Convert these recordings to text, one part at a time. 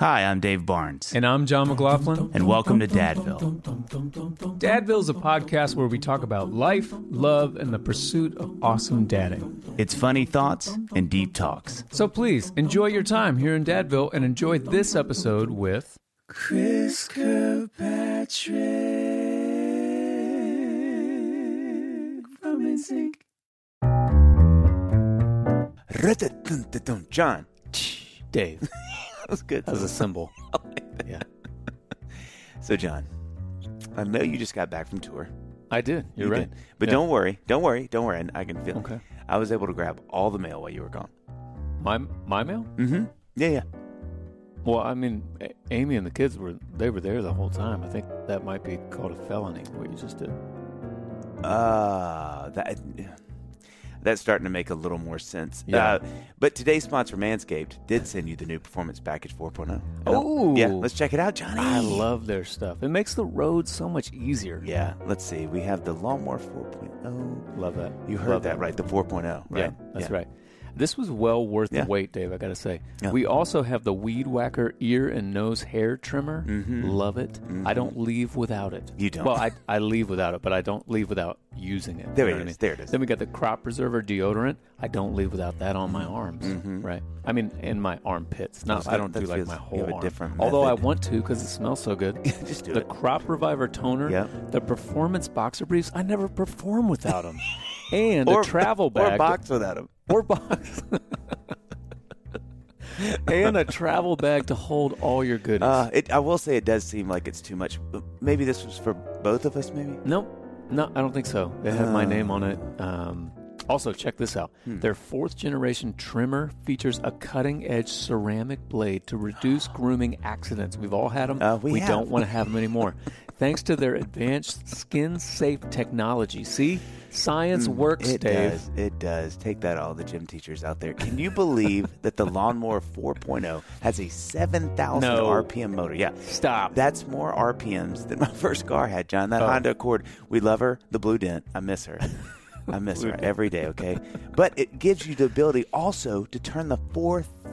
Hi, I'm Dave Barnes, and I'm John McLaughlin. and welcome to Dadville. Dadville is a podcast where we talk about life, love, and the pursuit of awesome dadding. It's funny thoughts and deep talks. So please enjoy your time here in Dadville and enjoy this episode with Chris Kirkpatrick from NSYNC. John. Dave. That was good. As a symbol. yeah. So, John, I know you just got back from tour. I did. You're You right. did. But Yeah. don't worry. Don't worry. Don't worry. I can feel Okay. I was able to grab all the mail while you were gone. My my mail? Mm-hmm. Yeah, yeah. Well, I mean, Amy and the kids were they were there the whole time. I think that might be called a felony. What you just did. Uh, that that's starting to make a little more sense. Yeah. Uh, but today's sponsor, Manscaped, did send you the new Performance Package 4.0. Oh. yeah. Let's check it out, Johnny. I love their stuff. It makes the road so much easier. Yeah. Let's see. We have the Lawnmower 4.0. Love that. You heard Love that right? The 4.0. Right. Yeah, that's right. This was well worth Yeah. the wait, Dave. I got to say. Yeah. We also have the Weed Whacker ear and nose hair trimmer. Mm-hmm. Love it. I mm-hmm. don't leave without it. Mm-hmm. You don't. Well, I, I leave without it, but I don't leave without using it. There it what I mean? There it is. Then we got the Crop Preserver deodorant. I don't leave without that on my mm-hmm. arms. Right. I mean, in my armpits. Not. I don't do like my whole arm. different Although I want to because it smells so good. Just do the it. Crop Reviver toner. Yep. The Performance Boxer Briefs. I never perform without them. And Or a travel bag. Or box without him. Or box. and a travel bag to hold all your goodies. Uh, it, I will say it does seem like it's too much. Maybe this was for both of us, maybe? nope. No, I don't think so. They have my Uh. name on it. Um, also, check this out. Hmm. Their fourth generation trimmer features a cutting edge ceramic blade to reduce grooming accidents. We've all had them. Uh, we have. don't want to have them anymore. Thanks to their advanced skin safe technology. See, science works, Hmm. It Dave. does. It does. Take that, all the gym teachers out there. Can you believe that the Lawnmower 4.0 has a 7,000 No. RPM motor? Yeah. Stop. That's more RPMs than my first car had, John. That Oh. Honda Accord. We love her. The Blue Dent. I miss her. I miss her every day, okay? But it gives you the ability also to turn the 4,000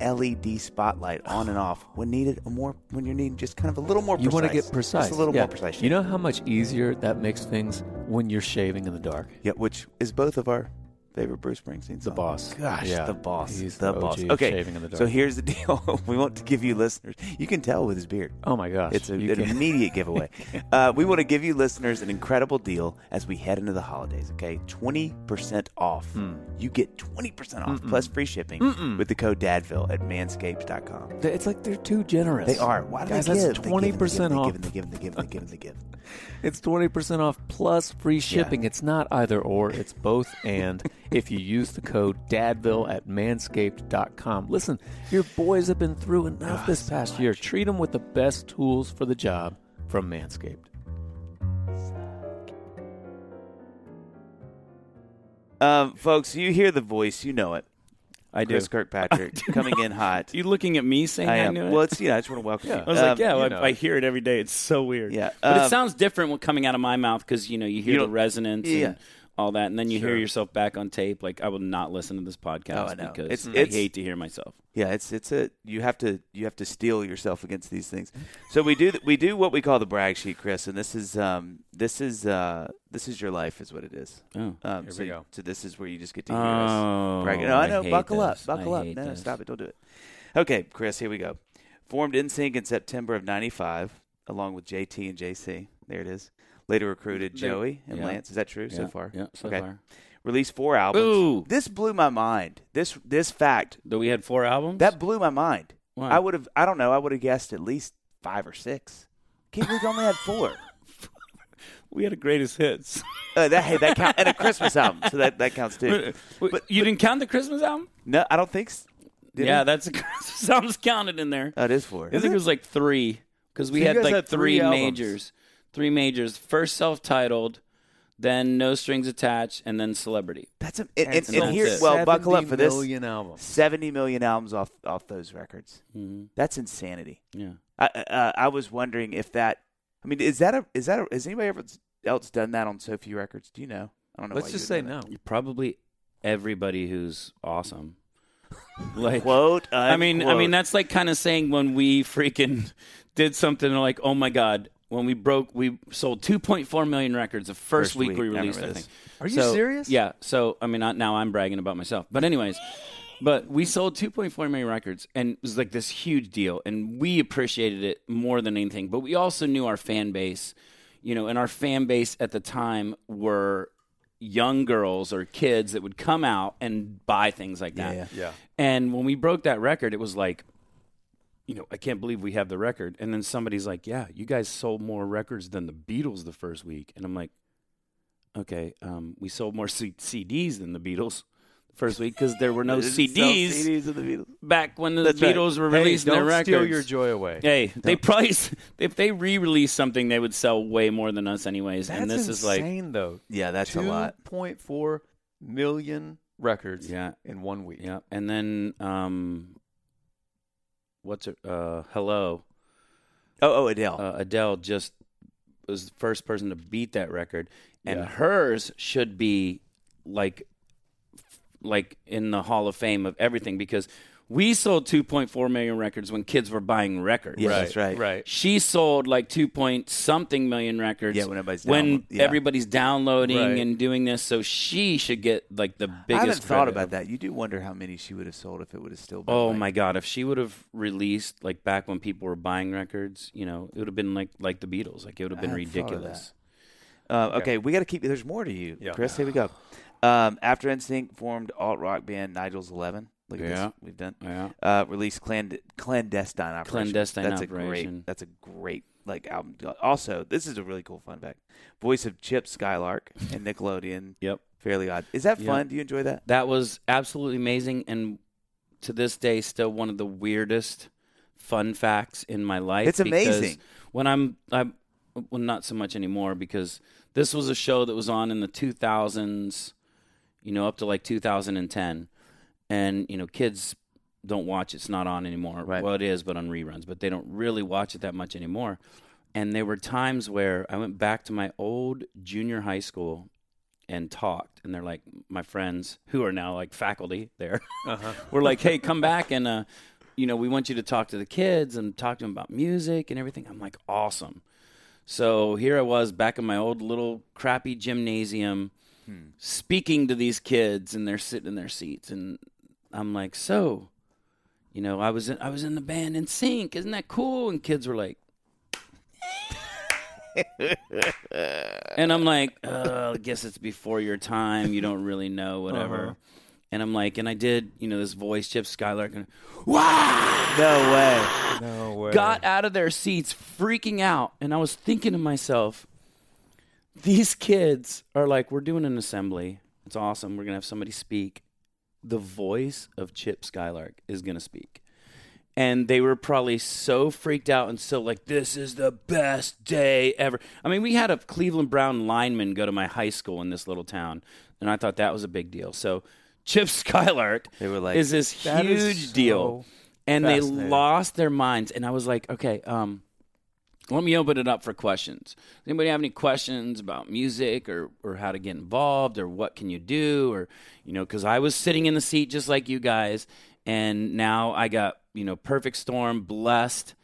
LED spotlight on and off when needed, or more when you're needing just kind of a little more You want to get precise. Just a little Yeah. more precise. You know how much easier that makes things when you're shaving in the dark? Yeah, which is both of our favorite Bruce Springsteen The boss. Gosh, Yeah. the boss. He's the the boss. OG Okay, Shaving in the so Dark. here's the deal. we want to give you listeners. You can tell with his beard. Oh my gosh. It's a, You an can- immediate giveaway. Uh, we want to give you listeners an incredible deal as we head into the holidays. Okay, twenty percent off. Hmm. You get twenty percent off plus free shipping with the code Dadville at Manscaped.com. It's like they're too generous. They are. Why do Guys, they give? that's They give, twenty they percent give, off. They give, they give, they give, they give, they give. It's 20% off plus free shipping. It's not either or, it's both and if you use the code DADVILLE at manscaped.com. Listen, your boys have been through enough this past year. Treat them with the best tools for the job from Manscaped. Um, folks, you hear the voice, you know it. I do. Chris Kirkpatrick coming in hot. You looking at me saying I I, am. knew it? Well, it's yeah. I just want to welcome Yeah. you. I was Um, like, yeah, well. I, I hear it every day. It's so weird. Yeah. but Um, it sounds different when coming out of my mouth because you know you hear You the resonance Yeah. and all that, and then you Sure. hear yourself back on tape. Like I will not listen to this podcast Oh, I because It's- I it's- hate to hear myself. Yeah, it's it's a you have to you have to steel yourself against these things. So we do we do what we call the brag sheet, Chris, and this is um this is uh this is your life is what it is. Oh, Um, Here so, we go. so this is where you just get to hear us oh. No, I know. hate buckle this. up, buckle I up. No, no, this. stop it. Don't do it. Okay, Chris, here we go. Formed NSYNC in September of '95, along with JT and JC. There it is. Later recruited Joey and yeah. Lance. Is that true so far? Yeah, so Okay. far. Released four albums. Ooh. This blew my mind. This this fact That we had four albums. that blew my mind. Why? I would have. I don't know. I would have guessed at least five or six. Can't believe only had four. we had a greatest hits. Uh, that hey, that count and a Christmas album, so that that counts too. but But- you didn't count the Christmas album? No, I don't think. s- Did yeah, that's a Christmas album's counted in there. oh, it is four. I think it was like three because we So had like had three three, majors. Three majors. First self-titled, then No Strings Attached, and then Celebrity. That's a, and, and, And and here. Well, buckle up for this. Million albums. Seventy million albums off off those records. hmm That's insanity. Yeah. I uh, I was wondering if that. I mean, is that a is that a, has anybody ever else done that on so few records? Do you know? I don't know. Let's why just say would know no. Probably everybody who's awesome. Like, Quote. I mean, I mean that's like kind of saying when we freaking did something like, oh my god, when we broke, we sold 2.4 million records the first, First week, week, we released remember that this. thing. Are you So, serious? Yeah. So I mean, I, now I'm bragging about myself, but anyways, but we sold 2.4 million records, and it was like this huge deal, and we appreciated it more than anything. But we also knew our fan base, you know, and our fan base at the time were young girls or kids that would come out and buy things like that. Yeah, Yeah. And when we broke that record, it was like, you know, I can't believe we have the record. And then somebody's like, yeah, you guys sold more records than the Beatles the first week. And I'm like, okay, um, we sold more C- CDs than the Beatles the first week because there were no They didn't sell CDs, CDs of the Beatles. back when the That's right. Beatles were Hey, releasing don't their records. steal your joy away. Hey, they probably if they re-release something, they would sell way more than us, anyways. That's and this is like, insane, though. Yeah, that's a lot. 2.4 million records yeah, in one week. yeah. And then, um, what's it? Uh, hello. Oh, oh, Adele. uh, Adele just was the first person to beat that record, and Yeah. hers should be like like in the Hall of Fame of everything because we sold 2.4 million records when kids were buying records. Yeah, that's right. Right. She sold like 2 point something million records. Yeah, when everybody's when download- yeah. everybody's downloading Right. and doing this, so she should get like the biggest. I haven't thought credit. about that. You do wonder how many she would have sold if it would have still been. Oh like- my God! If she would have released like back when people were buying records, you know, it would have been like like the Beatles. Like it would have been hadn't thought of ridiculous. Uh, okay, we got to keep. There's more to you, Yeah. Chris. Here we go. Um, after NSYNC formed alt rock band Nigel's Eleven. Look at Yeah. this. We've done. Yeah. Uh, released Cland- clandestine operation. Clandestine that's Operation. a great. That's a great like album. Also, this is a really cool fun fact. Voice of Chip Skylark and Nickelodeon. Yep. Fairly Odd. Is that Yeah. fun? Do you enjoy that? That was absolutely amazing, and to this day, still one of the weirdest fun facts in my life. It's amazing. When I'm, I'm, well, not so much anymore because this was a show that was on in the 2000s, you know, up to like 2010, and you know, kids don't watch. It's not on anymore. Right. Well, it is, but on reruns. But they don't really watch it that much anymore. And there were times where I went back to my old junior high school and talked, and they're like my friends who are now like faculty there. Uh-huh. were like, "Hey, come back and uh, you know, we want you to talk to the kids and talk to them about music and everything." I'm like, "Awesome." So here I was back in my old little crappy gymnasium, speaking to these kids, and they're sitting in their seats, and I'm like, so, you know, I was in, I was in the band NSYNC. Isn't that cool? And kids were like. and I'm like, uh, I guess it's before your time. You don't really know, whatever. Uh-huh. And I'm like, and I did, you know, this voice, Chip Skylark, and wow, No way. No way. got out of their seats freaking out. And I was thinking to myself, these kids are like, we're doing an assembly. It's awesome. We're going to have somebody speak. The voice of Chip Skylark is going to speak. And they were probably so freaked out and so like, this is the best day ever. I mean, we had a Cleveland Brown lineman go to my high school in this little town, and I thought that was a big deal. So, Chip Skylark They were like, is this huge is deal and they lost their minds and i was like okay um let me open it up for questions. Does anybody have any questions about music or, or how to get involved or what can you do or you know because i was sitting in the seat just like you guys and now i got you know perfect storm blessed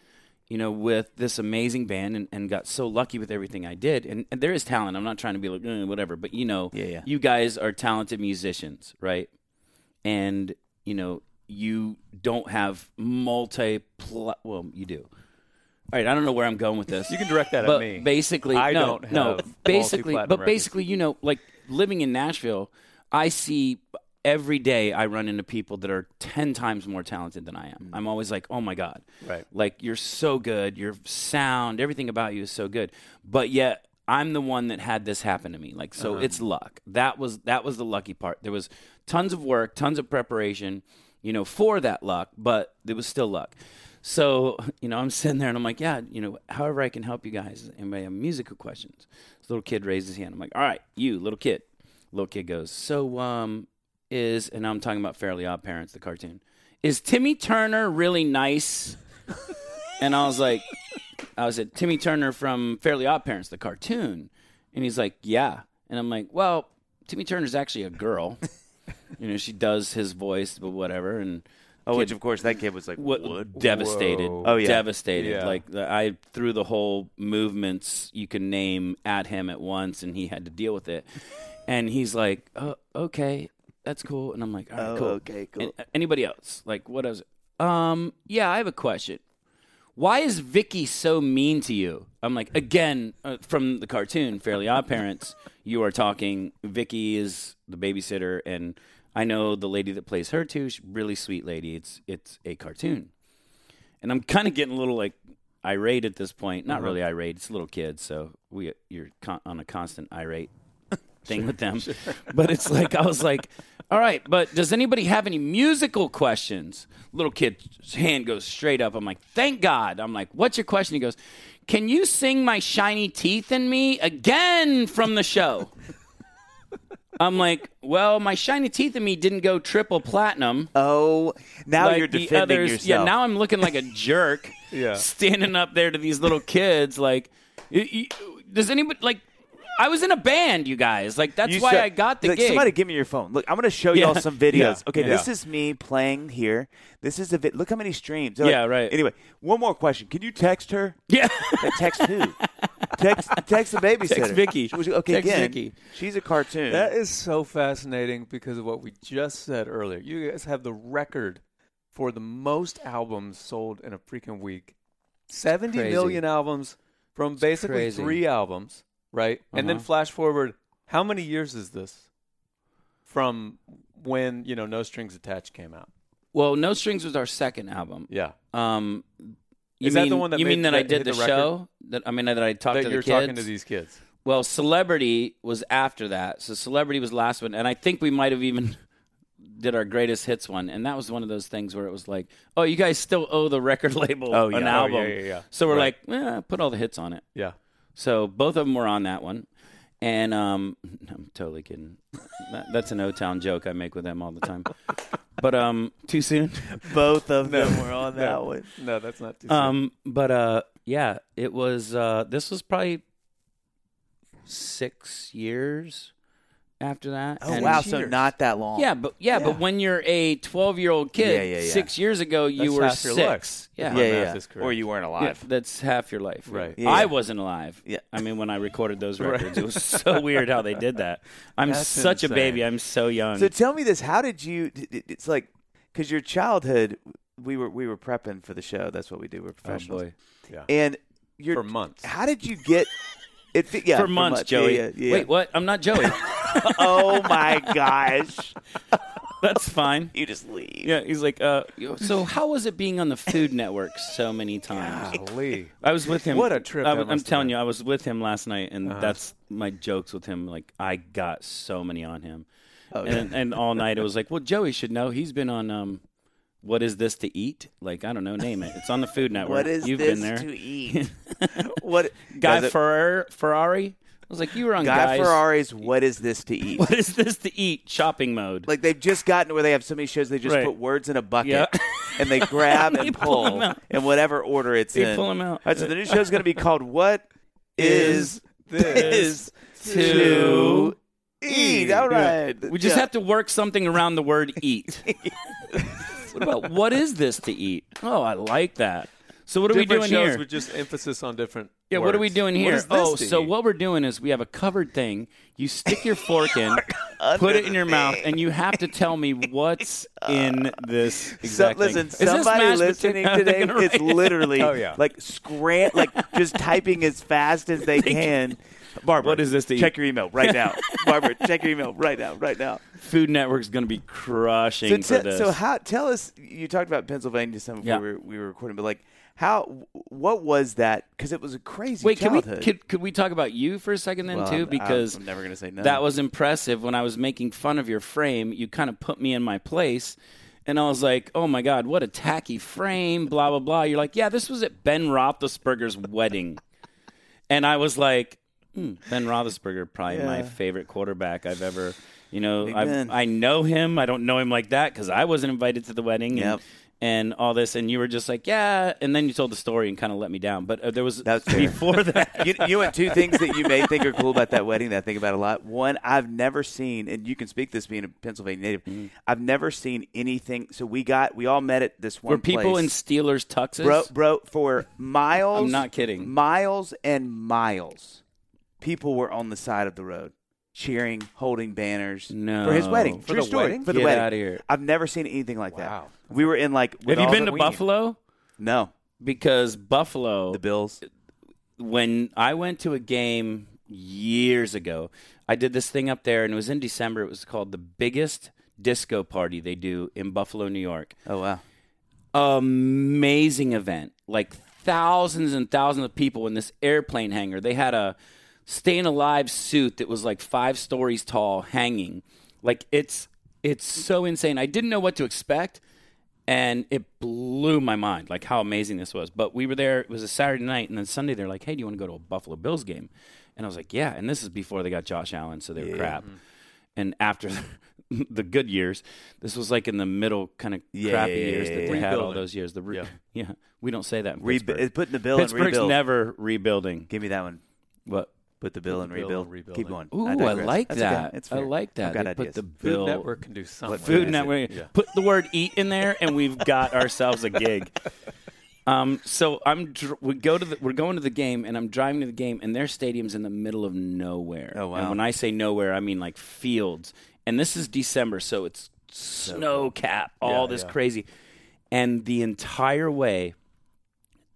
you know with this amazing band and, and got so lucky with everything i did. And, and there is talent. I'm not trying to be like "Eh, whatever but you know Yeah, yeah. you guys are talented musicians right? And you know you don't have multi well you do all right i don't know where i'm going with this. You can direct that at but me. basically I no, don't no basically but records. basically you know like living in nashville i see every day i run into people that are 10 times more talented than i am. I'm always like oh my god. Right. like you're so good. Your sound everything about you is so good. But yet i'm the one that had this happen to me. Like so Uh-huh. it's luck. That was that was the lucky part. There was tons of work tons of preparation you know for that luck but it was still luck so you know i'm sitting there and i'm like yeah you know however i can help you guys. Anybody have musical questions? This little kid raises his hand. I'm like all right you little kid. Little kid goes so um is and i'm talking about fairly odd parents the cartoon. Is timmy turner really nice? And I was like, I was at Timmy Turner from Fairly Odd Parents, the cartoon, and he's like, yeah, and I'm like, well, Timmy Turner's actually a girl, you know, she does his voice, but whatever, and Oh, which of course that kid was like, what, devastated, Whoa. Oh, yeah. devastated. Yeah. Like I threw the whole movements you can name at him at once, and he had to deal with it. and he's like, oh, okay, that's cool, and I'm like, all right, Oh, cool. okay, cool. And- anybody else? Like, what is it? Um, yeah, I have a question. Why is Vicky so mean to you? I'm like, again, uh, from the cartoon, Fairly Odd Parents, you are talking. Vicky is the babysitter, and I know the lady that plays her too. She's a really sweet lady. It's it's a cartoon, and I'm kind of getting a little like irate at this point. Not uh-huh. really irate. It's little kids, so we you're con- on a constant irate thing with them. But it's like I was like, all right, but does anybody have any musical questions? Little kid's hand goes straight up. I'm like, thank God. I'm like, what's your question? He goes, can you sing my shiny teeth in me again from the show? I'm like, well, my shiny teeth in me didn't go triple platinum. Oh, now like you're the defending others- yourself. Yeah, now I'm looking like a jerk. Yeah. standing up there to these little kids. Like, y- y- does anybody like? I was in a band, you guys. Like that's You why should- I got the Look, gig. Somebody give me your phone. Look, I'm going to show Yeah. y'all some videos. Yeah. Okay, Yeah. this is me playing here. This is a vid. Look how many streams. They're Yeah, like- right. Anyway, one more question. Can you text her? yeah. Uh, text who? text text the babysitter. Text Vicky. She was- okay, Text again, Vicky. she's a cartoon. That is so fascinating because of what we just said earlier. You guys have the record for the most albums sold in a freaking week. Seventy crazy. million albums from basically crazy. three albums, right? And then Uh-huh. flash forward, how many years is this from when, you know, No Strings Attached came out? Well, No Strings was our second album. Yeah. Um, you Is that mean, the one that you mean that, I did the, the show? That I mean that I talked that to you're the kids. talking to these kids. Well, Celebrity was after that. So Celebrity was last one, and I think we might have even did our greatest hits one, and that was one of those things where it was like, oh, you guys still owe the record label Oh, yeah. an Oh, album. yeah, yeah, yeah. So we're Right. like, eh, put all the hits on it. Yeah. So both of them were on that one. And um, I'm totally kidding. That, that's an O Town joke I make with them all the time. but um, too soon. Both of them were on that no, one. No, that's not too soon. Um, but uh, yeah, it was. Uh, this was probably six years after that. Oh And- wow, so not that long. Yeah, but yeah, but when you're a 12 year old kid, Yeah, yeah, yeah. six years ago you That's were half your six. Yeah. My yeah, yeah. Or you weren't Yeah, alive. that's half your life. Right. Yeah, I wasn't alive. Yeah. I mean, when I recorded those records, it was so weird how they did that. I'm That's such a baby. I'm so young. So tell me this: How did you? d- d- It's like because your childhood, we were we were prepping for the show. That's what we do. We're oh professionals. boy. Yeah. And your For months. How did you get? It yeah, for months, Joey. Yeah, yeah, yeah. Wait, what? I'm not Joey. oh my gosh! That's fine. You just leave. Yeah, he's like, uh, so how was it being on the Food Network so many times? Golly. I was with him. What a trip I, that am telling been. you, I was with him last night, and Uh-huh. that's my jokes with him. Like, I got so many on him, Oh, yeah. and and all night it was like, well, Joey should know. He's been on um, what is this to eat? Like, I don't know, name it. It's on the Food Network. What is You've this been there. to eat? what Guy does Ferrer, Fieri. I was like, you were on Guy guys. Fieri's "What is this to eat?" What is this to eat? Shopping mode. Like they've just gotten to where they have so many shows they just Right. put words in a bucket Yeah. and they grab They and pull pull out. in whatever order it's They in. pull 'em out. All right, so the new show's going to be called "What Is this to Eat?" All right, We just have to work something around the word eat. what about what is this to eat? Oh, I like that. So what are we doing shows here? with just emphasis on different. Yeah, what are we doing here? here? is this oh, to so eat? what we're doing is we have a covered thing. You stick your fork in, put it in your mouth, and you have to tell me what's in this So, exact thing. listen, Is this somebody mashed listening potato? today They're is literally Oh, yeah. like scram, like just typing as fast as they can. Barbara, What is this to check eat? your email right now. Barbara, check your email right now, right now. Food Network's going to be crushing So, for this. so how? Tell us. You talked about Pennsylvania some before Yeah. we, were, we were recording, but like, how? What was that? Because it was a crazy Wait, can we could, could we talk about you for a second then Well, too? Because I'm never going to say no. that was impressive. When I was making fun of your frame, you kind of put me in my place. And I was like, oh my God, what a tacky frame, blah, blah, blah. You're like, yeah, this was at Ben Roethlisberger's wedding. And I was like, hmm, Ben Roethlisberger, probably my favorite quarterback I've ever, you know, I've, I know him. I don't know him like that because I wasn't invited to the wedding. Yep. And, and all this, and you were just like, yeah. And then you told the story and kind of let me down. But uh, there was That's fair. before that. you, you know two things that you may think are cool about that wedding that I think about a lot. One, I've never seen, and you can speak this being a Pennsylvania native. Mm-hmm. I've never seen anything. So we got, we all met at this one Were people in. Steelers tuxes? bro, bro, for miles. I'm not kidding. Miles and miles, people were on the side of the road, cheering, holding banners No. for his wedding. For True the story. wedding? For the Get wedding. outta here. I've never seen anything like Wow. that. We were in like. with Have you been the- to Buffalo? No, Because Buffalo, the Bills. when I went to a game years ago, I did this thing up there, and it was in December. It was called the biggest disco party they do in Buffalo, New York. Oh wow. Amazing event, like thousands and thousands of people in this airplane hangar. They had a staying alive suit that was like five stories tall, hanging. Like it's it's so insane. I didn't know what to expect. and it blew my mind like how amazing this was but we were there it was a saturday night and then sunday they're like hey do you want to go to a buffalo bills game and i was like yeah and this is before they got josh allen so they were crap mm-hmm. and after the good years this was like in the middle kind of Yeah, crappy yeah, years yeah, that yeah. they had all those years the re- Yeah. yeah. we don't say that in Rebu- Pittsburgh. putting the bill Pittsburgh's rebuild. never rebuilding Give me that one. what Put the bill Put in the bill rebuild. in rebuilding. Keep going. Ooh, I, digress. like That's okay. that. It's I like that. I've got They ideas. put the bill. Food bill Network can do something. Food? Network. Yeah. Put the word "eat" in there, and we've got ourselves a gig. Um, so I'm dr- we go to the we're going to the game, and I'm driving to the game, and their stadium's in the middle of nowhere. Oh, wow. And when I say nowhere, I mean like fields. And this is December, so it's snow cap, all Yeah, this yeah. crazy, and the entire way,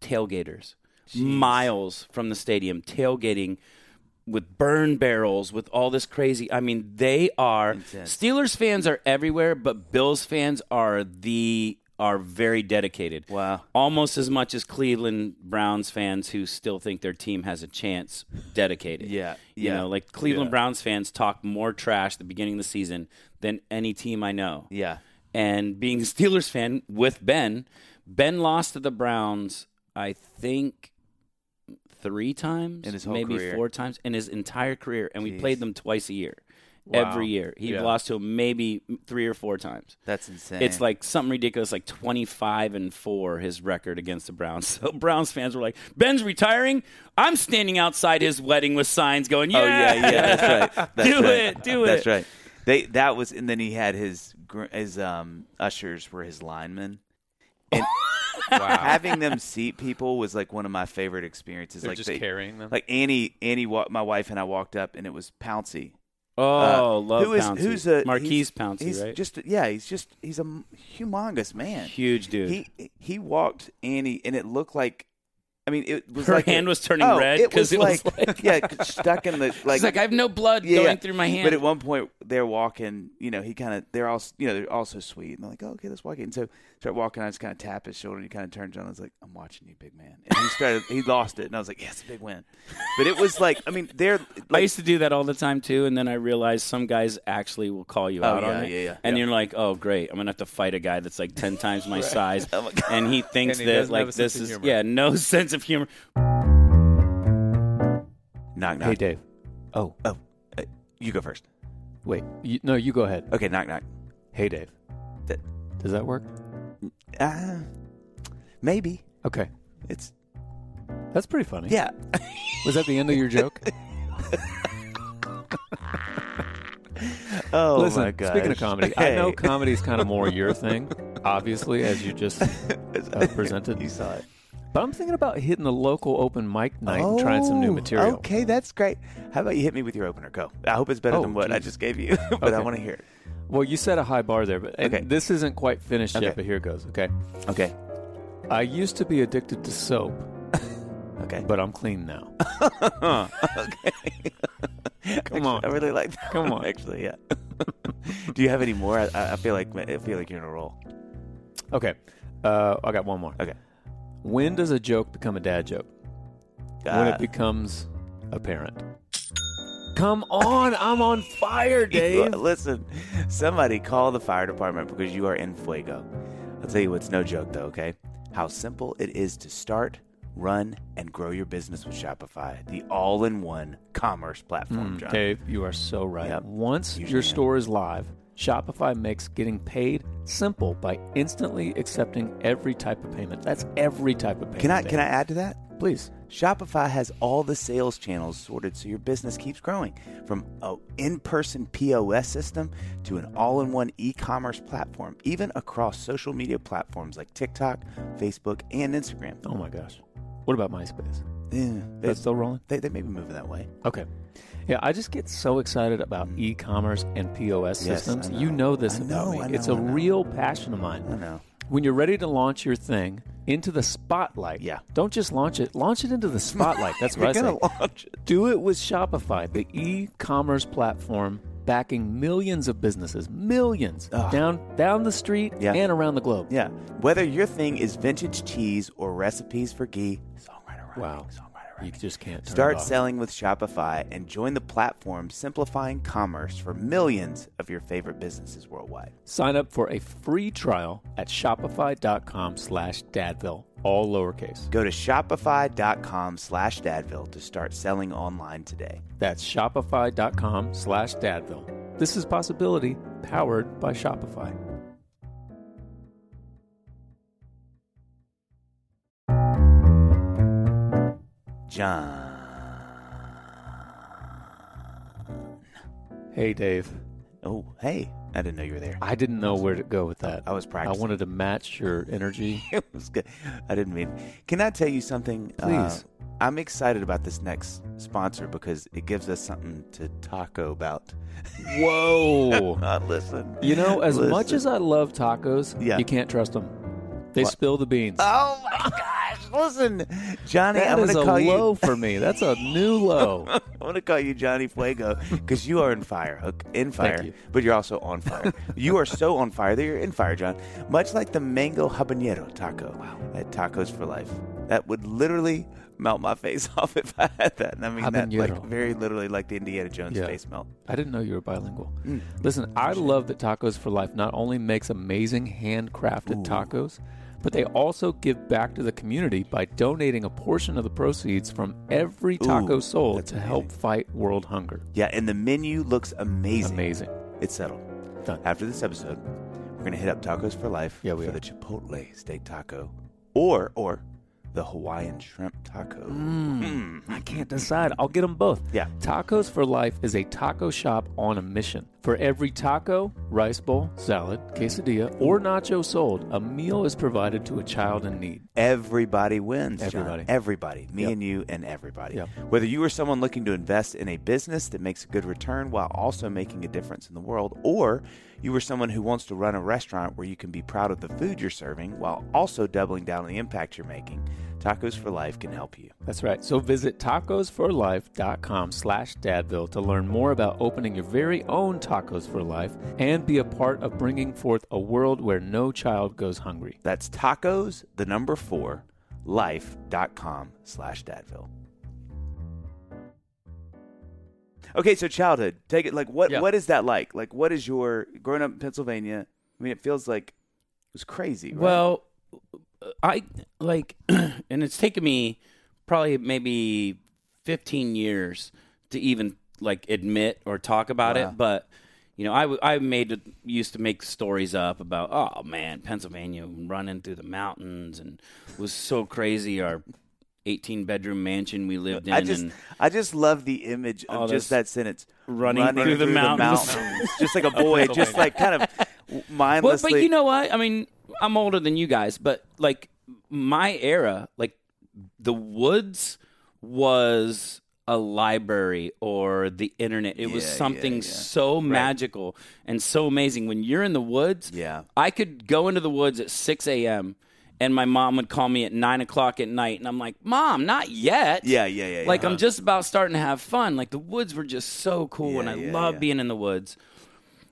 tailgaters, miles from the stadium, tailgating with burn barrels, with all this crazy. I mean, they are Intense. Steelers fans are everywhere, but Bills fans are the are very dedicated. Wow. Almost as much as Cleveland Browns fans who still think their team has a chance dedicated. Yeah, You yeah, know, like Cleveland yeah. Browns fans talk more trash at the beginning of the season than any team I know. Yeah. And being a Steelers fan with Ben, Ben lost to the Browns, I think three times, In his whole maybe career. four times in his entire career, and we Jeez. played them twice a year. Wow. every year. He Yeah. lost to him maybe three or four times. That's insane. It's like something ridiculous, like 25 and 4, his record against the Browns. So Browns fans were like, Ben's retiring. I'm standing outside his wedding with signs going, yeah, Oh yeah, yeah, that's right. That's do right. it, do it. That's it. right. They that was, and then he had his gr- his um ushers were his linemen, and having them seat people was like one of my favorite experiences. They're like just they, carrying them. like Annie, Annie, my wife and I walked up, and it was Pouncey. Oh, Uh, love who is Pouncey. who's a Maurkice he's- Pouncey, he's right? Just yeah, he's just he's a humongous man. Huge dude. He he walked Annie, and it looked like. I mean, it was Her like a- hand was turning oh, red it 'cause was it was like, like- yeah, stuck in the like. He's like, I have no blood yeah, going through my hand. But at one point, they're walking. You know, he kind of they're all you know they're all so sweet, and they're like, oh, okay, let's walk in. So start walking. I just kind of tap his shoulder, and he kind of turns around. and I was like, I'm watching you, big man. And he started. he lost it, and I was like, yeah, it's a big win. But it was like, I mean, they're I used to do that all the time too, and then I realized some guys actually will call you Oh, out yeah, on it. yeah, yeah. And Yeah. you're like, oh great, I'm gonna have to fight a guy that's like ten times my size, Oh, my God. and he thinks And he that like this is humor. yeah, no sense of humor. knock knock. hey, Dave. Oh, Oh, uh, you go first. wait. You, no, you go ahead. Okay, knock knock. Hey, Dave. That- Does that work? Uh, maybe Okay. it's That's pretty funny. yeah. Was that the end of your joke? Oh Listen, my god. speaking of comedy, I know comedy's kind of more your thing, obviously, as you just uh, presented. you saw it. But I'm thinking about hitting the local open mic night and trying some new Oh, material. Okay, that's great. How about you hit me with your opener? Go. I hope it's better Oh, than what I just gave you, but I want to hear it. Well, you set a high bar there, but Okay. this isn't quite finished Okay. yet, but here it goes, okay? Okay. I used to be addicted to soap, Okay. but I'm clean now. okay. Come on. I really like that. Come on. Actually, yeah. Do you have any more? I, I feel like I feel like you're in a roll. Okay. Uh, I got one more. Okay. When does a joke become a dad joke? when it becomes apparent. Come on, I'm on fire, Dave. Listen, somebody call the fire department because you are in fuego. I'll tell you what's no joke though, okay? How simple it is to start, run, and grow your business with Shopify, the all in one commerce platform, John. Mm, Dave, you are so right. Yep. Once your store is live, Shopify makes getting paid simple by instantly accepting every type of payment. That's every type of payment. Can I can I add to that? please? Shopify has all the sales channels sorted so your business keeps growing. From an in person POS system to an all in one e commerce platform, even across social media platforms like TikTok, Facebook, and Instagram. Oh my gosh. What about MySpace? Yeah, they, That's still rolling? they, they may be moving that way. Okay. Yeah, I just get so excited about e-commerce and POS Mm. Yes, systems. Know. You know this I about know, me. It's a real passion of mine. I know. When you're ready to launch your thing into the spotlight, Yeah. don't just launch it, launch it into the spotlight. That's what You're I say. launch it. Do it with Shopify, the e-commerce platform backing millions of businesses, millions Ugh. down down the street Yeah. and around the globe. Yeah. Whether your thing is vintage cheese or recipes for ghee, writing, Wow. songwriter You just can't turn Start it off. selling with Shopify and join the platform simplifying commerce for millions of your favorite businesses worldwide. Sign up for a free trial at shopify.com slash dadville, all lowercase. Go to shopify.com slash dadville to start selling online today. That's shopify.com slash dadville. This is Possibility, powered by Shopify. John. Hey, Dave. Oh, hey. I didn't know you were there. I didn't know where to go with that. I was practicing. I wanted to match your energy. it was good. I didn't mean. Can I tell you something? Uh, Please. I'm excited about this next sponsor because it gives us something to taco about. Whoa. Uh, listen. You know, as much as I love tacos, Yeah. you can't trust them. They What? spill the beans. Oh my gosh! Listen, Johnny, That I'm is going a to call you a low you. for me. That's a new low. I'm going to call you Johnny Fuego because you are in fire, hook in fire, you. but you're also on fire. you are so on fire that you're in fire, John. Much like the mango habanero taco wow. at Tacos for Life. That would literally melt my face off if I had that. And I mean that like very literally like the Indiana Jones Yeah. face melt. I didn't know you were bilingual. Mm. Listen, I love that Tacos for Life not only makes amazing handcrafted Ooh. tacos, but they also give back to the community by donating a portion of the proceeds from every taco Ooh, sold to help fight world hunger. Yeah, and the menu looks amazing. Amazing. It's settled. Done. After this episode, we're gonna hit up Tacos for Life Yeah, we for are. the Chipotle steak taco, or or the Hawaiian shrimp taco. Mm. I can't decide. I'll get them both. Yeah. Tacos for Life is a taco shop on a mission. For every taco, rice bowl, salad, quesadilla, or nacho sold, a meal is provided to a child in need. Everybody wins. John. Everybody. Everybody. Me Yep. and you and everybody. Yep. Whether you are someone looking to invest in a business that makes a good return while also making a difference in the world, or you are someone who wants to run a restaurant where you can be proud of the food you're serving while also doubling down on the impact you're making, Tacos for Life can help you. That's right. So visit tacosforlife.com slash dadville to learn more about opening your very own Tacos for Life and be a part of bringing forth a world where no child goes hungry. That's tacos, the number four, life.com slash dadville. Okay, so childhood. Take it like what Yeah. what is that like? Like what is your growing up in Pennsylvania? I mean, it feels like it was crazy, right? Well, I like, and it's taken me probably maybe 15 years to even like admit or talk about Wow. it. But you know, I, I made used to make stories up about oh man, Pennsylvania running through the mountains and was so crazy. Our 18 bedroom mansion we lived in I just and I just love the image of just that sentence running through the mountains. just like a boy, just like kind of Well, mindlessly. but you know what? I mean, I'm older than you guys, but like my era, like the woods was a library or the internet. It was Yeah, yeah, something yeah. so magical and so amazing. When you're in the woods, Yeah. I could go into the woods at 6 a.m. and my mom would call me at nine o'clock at night, and I'm like, "Mom, not yet." Yeah, yeah, yeah, Like yeah. I'm just about starting to have fun. Like the woods were just so cool, and I yeah, love yeah. being in the woods.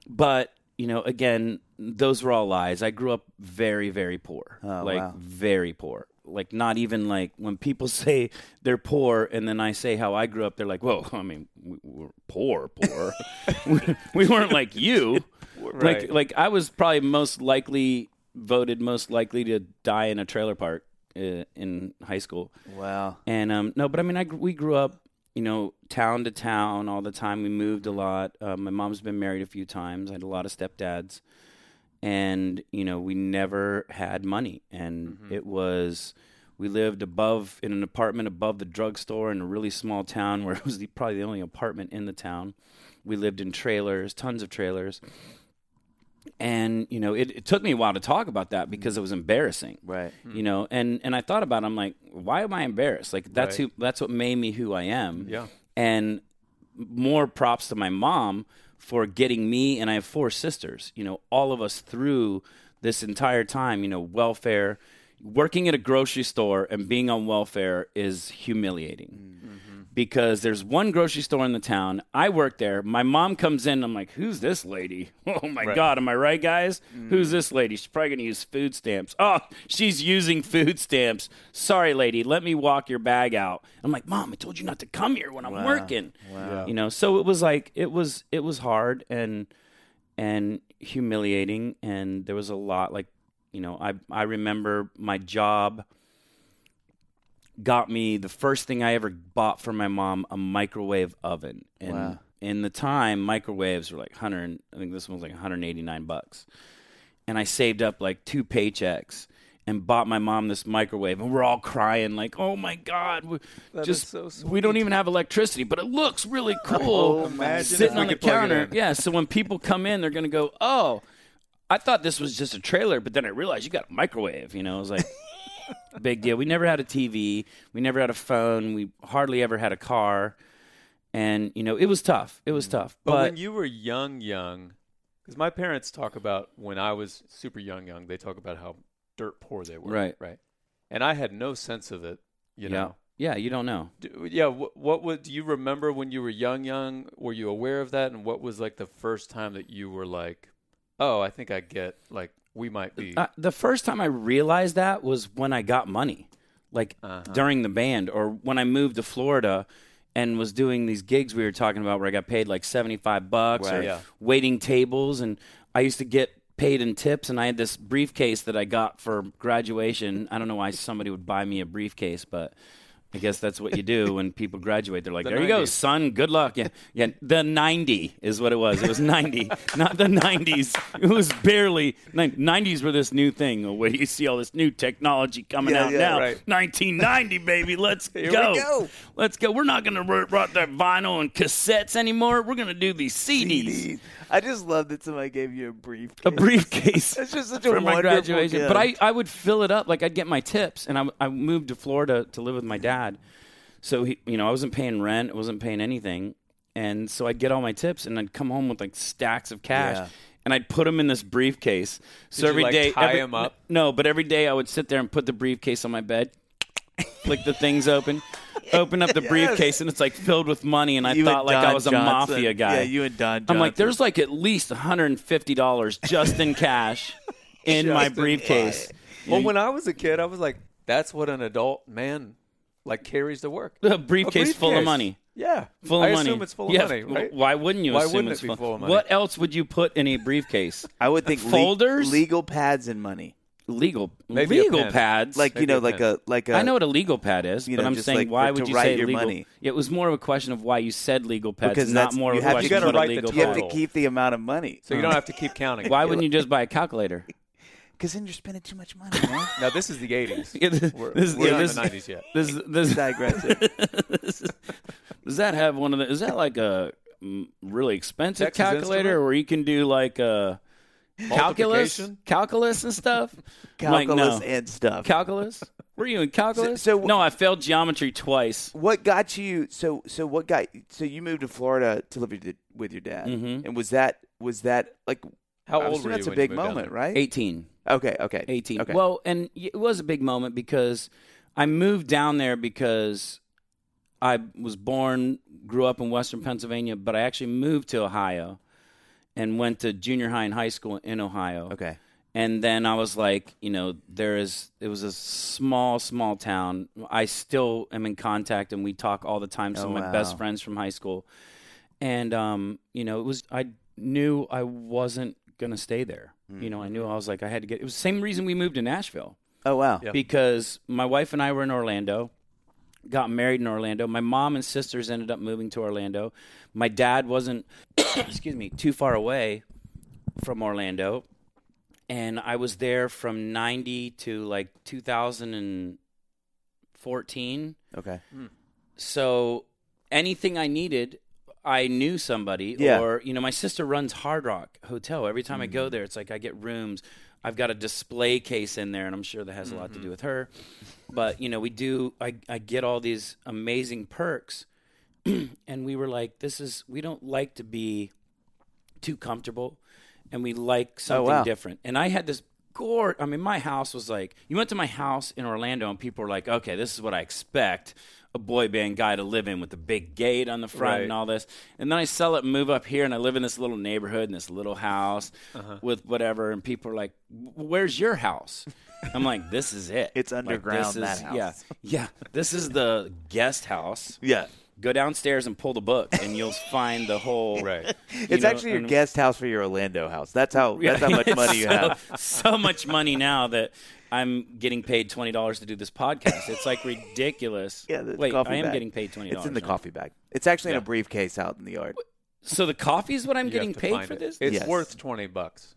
But you know, again, those were all lies. I grew up very, very poor. Oh, like wow. very poor. Like not even like when people say they're poor, and then I say how I grew up. They're like, "Whoa, I mean, we, we're poor, poor. we, we weren't like you. Right. Like, like I was probably most likely voted most likely to die in a trailer park uh, in high school." wow. And um, no, but I mean, I we grew up, you know, town to town all the time. We moved a lot. Uh, my mom's been married a few times. I had a lot of stepdads, and you know, we never had money, and it was. We lived above in an apartment above the drugstore in a really small town where it was the, probably the only apartment in the town. We lived in trailers, tons of trailers. And you know, it, it took me a while to talk about that because it was mm-hmm. embarrassing Right. you know and and i thought about it i'm like why am i embarrassed like that's Right. who that's what made me who i am Yeah. and more props to my mom for getting me and i have four sisters you know all of us through this entire time you know welfare working at a grocery store and being on welfare is humiliating mm-hmm. Because there's one grocery store in the town. I work there. My mom comes in. I'm like, who's this lady? Oh my God. Am I right, guys? Who's mm. this lady? She's probably going to use food stamps. Oh, she's using food stamps. Sorry, lady. Let me walk your bag out. I'm like, mom, I told you not to come here when I'm working. Wow. You know, so it was like, it was, it was hard and, and humiliating. And there was a lot like, you know, I, I remember my job got me the first thing I ever bought for my mom a microwave oven. And Wow. in the time, microwaves were like 100, I think this one was like 189 bucks. And I saved up like two paychecks and bought my mom this microwave. And we're all crying, like, oh my God, we, That just so we don't even have electricity, but it looks really cool. Oh, sitting on the could plug it counter. Yeah, so when people come in, they're going to go, oh, I thought this was just a trailer, but then I realized you got a microwave. You know, I was like, big deal. We never had a TV. We never had a phone. We hardly ever had a car. And, you know, it was tough. It was mm. tough. But, But, when you were young, young, because my parents talk about when I was super young, young, they talk about how dirt poor they were. Right. Right. And I had no sense of it, you know. yeah, you don't know. Do, yeah. What, what would do you remember when you were young, young? Were you aware of that? And what was like the first time that you were like, oh, I think I get like we might be. Uh, the first time I realized that was when I got money, like Uh-huh. during the band, or when I moved to Florida and was doing these gigs we were talking about, where I got paid like seventy five bucks, or Yeah. waiting tables, and I used to get paid in tips, and I had this briefcase that I got for graduation. I don't know why somebody would buy me a briefcase, but I guess that's what you do when people graduate. They're like, The "There you go, son. Good luck." Yeah, yeah. The ninety is what it was. It was ninety, not the nineties. It was barely nineties were this new thing. Where you see all this new technology coming Yeah, out yeah, now. right. Nineteen ninety, baby. Let's go. go. Let's go. We're not going to rot that vinyl and cassettes anymore. We're going to do these CDs. CDs. I just love that somebody gave you a briefcase. A briefcase. That's just such a for my graduation. gift. But I, I would fill it up. Like I'd get my tips, and I, I moved to Florida to live with my dad. So he, you know, I wasn't paying rent, I wasn't paying anything, and so I'd get all my tips, and I'd come home with like stacks of cash. Yeah. And I'd put them in this briefcase. So you, every like, day, tie every- 'em up? No, but every day I would sit there and put the briefcase on my bed, flick the things open, open up the briefcase, and it's like filled with money. And I You thought like I was a Johnson. mafia guy. Yeah, you and Don I'm like, there's like at least 150 dollars just in cash in my Just in briefcase. Well, when I was a kid, I was like, "That's what an adult man like carries to work." A briefcase, full of money. Yeah, Full of I money. assume it's full of Yeah, money, right? Why wouldn't you Why assume wouldn't it's it be full of money? What else would you put in a briefcase? I would think le- Folders? legal pads, and money. legal Maybe a legal pen. pads. Like you Maybe know, a like pen. a like a. I know what a legal pad is, you but know, I'm just saying like why for- would you write say your legal? money. It was more of a question of why you said legal pads, Because not that's- more you of a have to- question you gotta of what write a the legal You have pad. to keep the amount of money. So you don't have to keep counting. Why wouldn't you just buy a calculator? Because then you're spending too much money, man. Now this is the '80s. Yeah, this, We're, this- we're yeah, not this- in the '90s yet. this, this, Digressive. this is- does that have one of the? Is that like a really expensive Texas calculator, Instrument? where you can do like a calculus, calculus and stuff? I'm like, Calculus no. and stuff. calculus. Were you in calculus? So- so- no, I failed geometry twice. what got you? So so what got? So you moved to Florida to live with your, with your dad, Mhm. and was that was that like? How old were you? That's a big moment, right? Eighteen. Okay, okay, 18. Okay. Well, and it was a big moment because I moved down there because I was born, grew up in Western Pennsylvania, but I actually moved to Ohio and went to junior high and high school in Ohio. okay. And then I was like, you know, there is, it was a small, small town. I still am in contact and we talk all the time. Some Oh, of my best friends from high school. And, um, you know, it was, I knew I wasn't going to stay there. You know, I knew mm-hmm. I was like, I had to get, it was the same reason we moved to Nashville Oh wow. Yeah. because my wife and I were in Orlando, got married in Orlando. My mom and sisters ended up moving to Orlando. My dad wasn't, excuse me, too far away from Orlando. And I was there from 90 to like 2014. Okay. Hmm. So anything I needed, I knew somebody. Yeah. Or, you know, my sister runs Hard Rock Hotel. Every time I go mm. there, it's like I get rooms. I've got a display case in there, and I'm sure that has a lot to do mm-hmm. with her. But, you know, we do, I, I get all these amazing perks. and we were like, this is, we don't like to be too comfortable. And we like oh, something wow. different. And I had this gore. I mean, my house was like, you went to my house in Orlando, and people were like, okay, this is what I expect a boy band guy to live in with a big gate on the front Right. and all this. And then I sell it and move up here, and I live in this little neighborhood in this little house Uh-huh. with whatever. And people are like, where's your house? I'm like, this is it. It's Like, underground, is- that house. Yeah, yeah. This is the guest house. Yeah. Go downstairs and pull the book, and you'll find the whole. Right. It's know, actually your guest house for your Orlando house. That's how Yeah, that's how much money you have. So much money now that I'm getting paid twenty dollars to do this podcast. It's like ridiculous. Yeah, the Wait, coffee I am bag. getting paid twenty It's in the coffee bag. It's actually in a briefcase out in the yard, So the coffee is what I'm You getting paid for it. this. It's Yes. worth twenty bucks.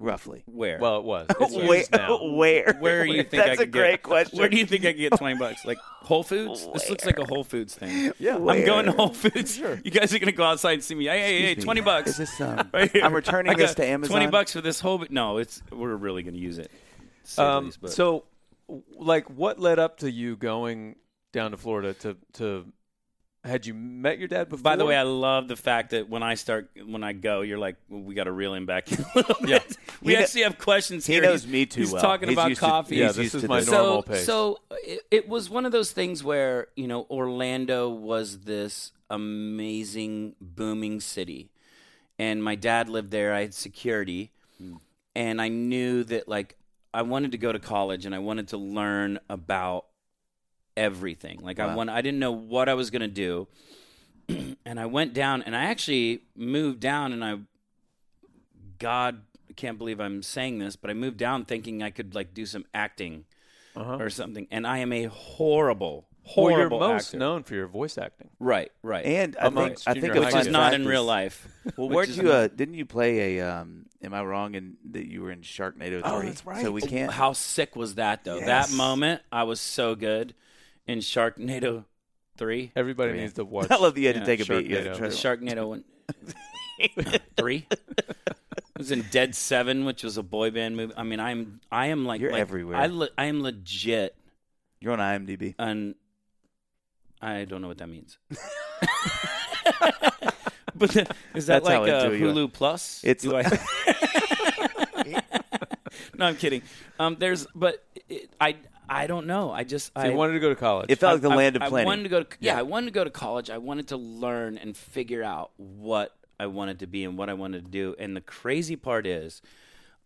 roughly. Where? Well, it was. It's Where? Where? where do you think That's I a could great get, question. Where do you think I could get twenty bucks? Like Whole Foods? This looks like a Whole Foods thing. Yeah. I'm going to Whole Foods. Sure. You guys are gonna go outside and see me. Hey, hey, hey, Excuse me. twenty bucks. Is this um? Right. I'm returning this to Amazon. Twenty bucks for this whole. No, it's we're really gonna use it. To Um, least, but- so, like, what led up to you going down to Florida to to? Had you met your dad before? By the way, I love the fact that when I start, when I go, you're like, well, we got to reel him back in a little bit. Yeah. We He kn- actually have questions he here. knows He's- me too He's well. talking He's about used to- coffee. he's Yeah, this is my this. normal so, pace. so it, it was one of those things where you know Orlando was this amazing booming city, and my dad lived there. I had security, and I knew that like I wanted to go to college and I wanted to learn about everything. Like I want, I didn't know what I was going to do, and I went down and I actually moved down and I, God can't believe I'm saying this, but I moved down thinking I could like do some acting uh-huh. or something, and I am a horrible, Well, you're most actor. known for your voice acting. Right, right. And I think Amongst I think junior a high which is not in real life. Well, where'd you? Uh, didn't you play a? Um, am I wrong in that you were in Sharknado three? Oh, that's right. So we can't. How sick was that though? Yes. That moment, I was so good in Sharknado three. Everybody Yeah. needs to watch. I love that you had Yeah, to take a beat. You had to Sharknado. try The Sharknado one. three. I was in Dead Seven, which was a boy band movie. I mean, I'm I am like You're like, everywhere. I le- I am legit, You're on IMDb. and I don't know what that means. but the- is that That's how like uh, into it you. Hulu Plus? It's Do I- no, I'm kidding. Um, there's, but it, I I don't know. I just So I you wanted to go to college. It felt like the I- land of I plenty. wanted to go to yeah, Yeah. I wanted to go to college. I wanted to learn and figure out what I wanted to be and what I wanted to do. And the crazy part is,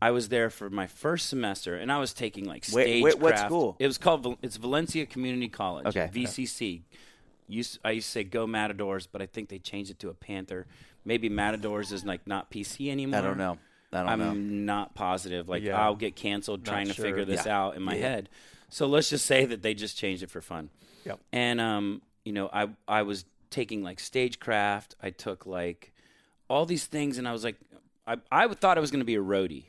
I was there for my first semester, and I was taking like Wait, stage wait, what craft. school? It was called Val- it's Valencia Community College. Okay. VCC. Used I used to say Go Matadors, but I think they changed it to a Panther. Maybe Matadors is like not PC anymore. I don't know. I don't I'm know. not positive. Like Yeah. I'll get canceled trying to figure this Yeah. out in my Yeah. head. So let's just say that they just changed it for fun. Yep. And um, you know, I I was taking like stagecraft. I took like all these things, and I was like, I I thought I was going to be a roadie,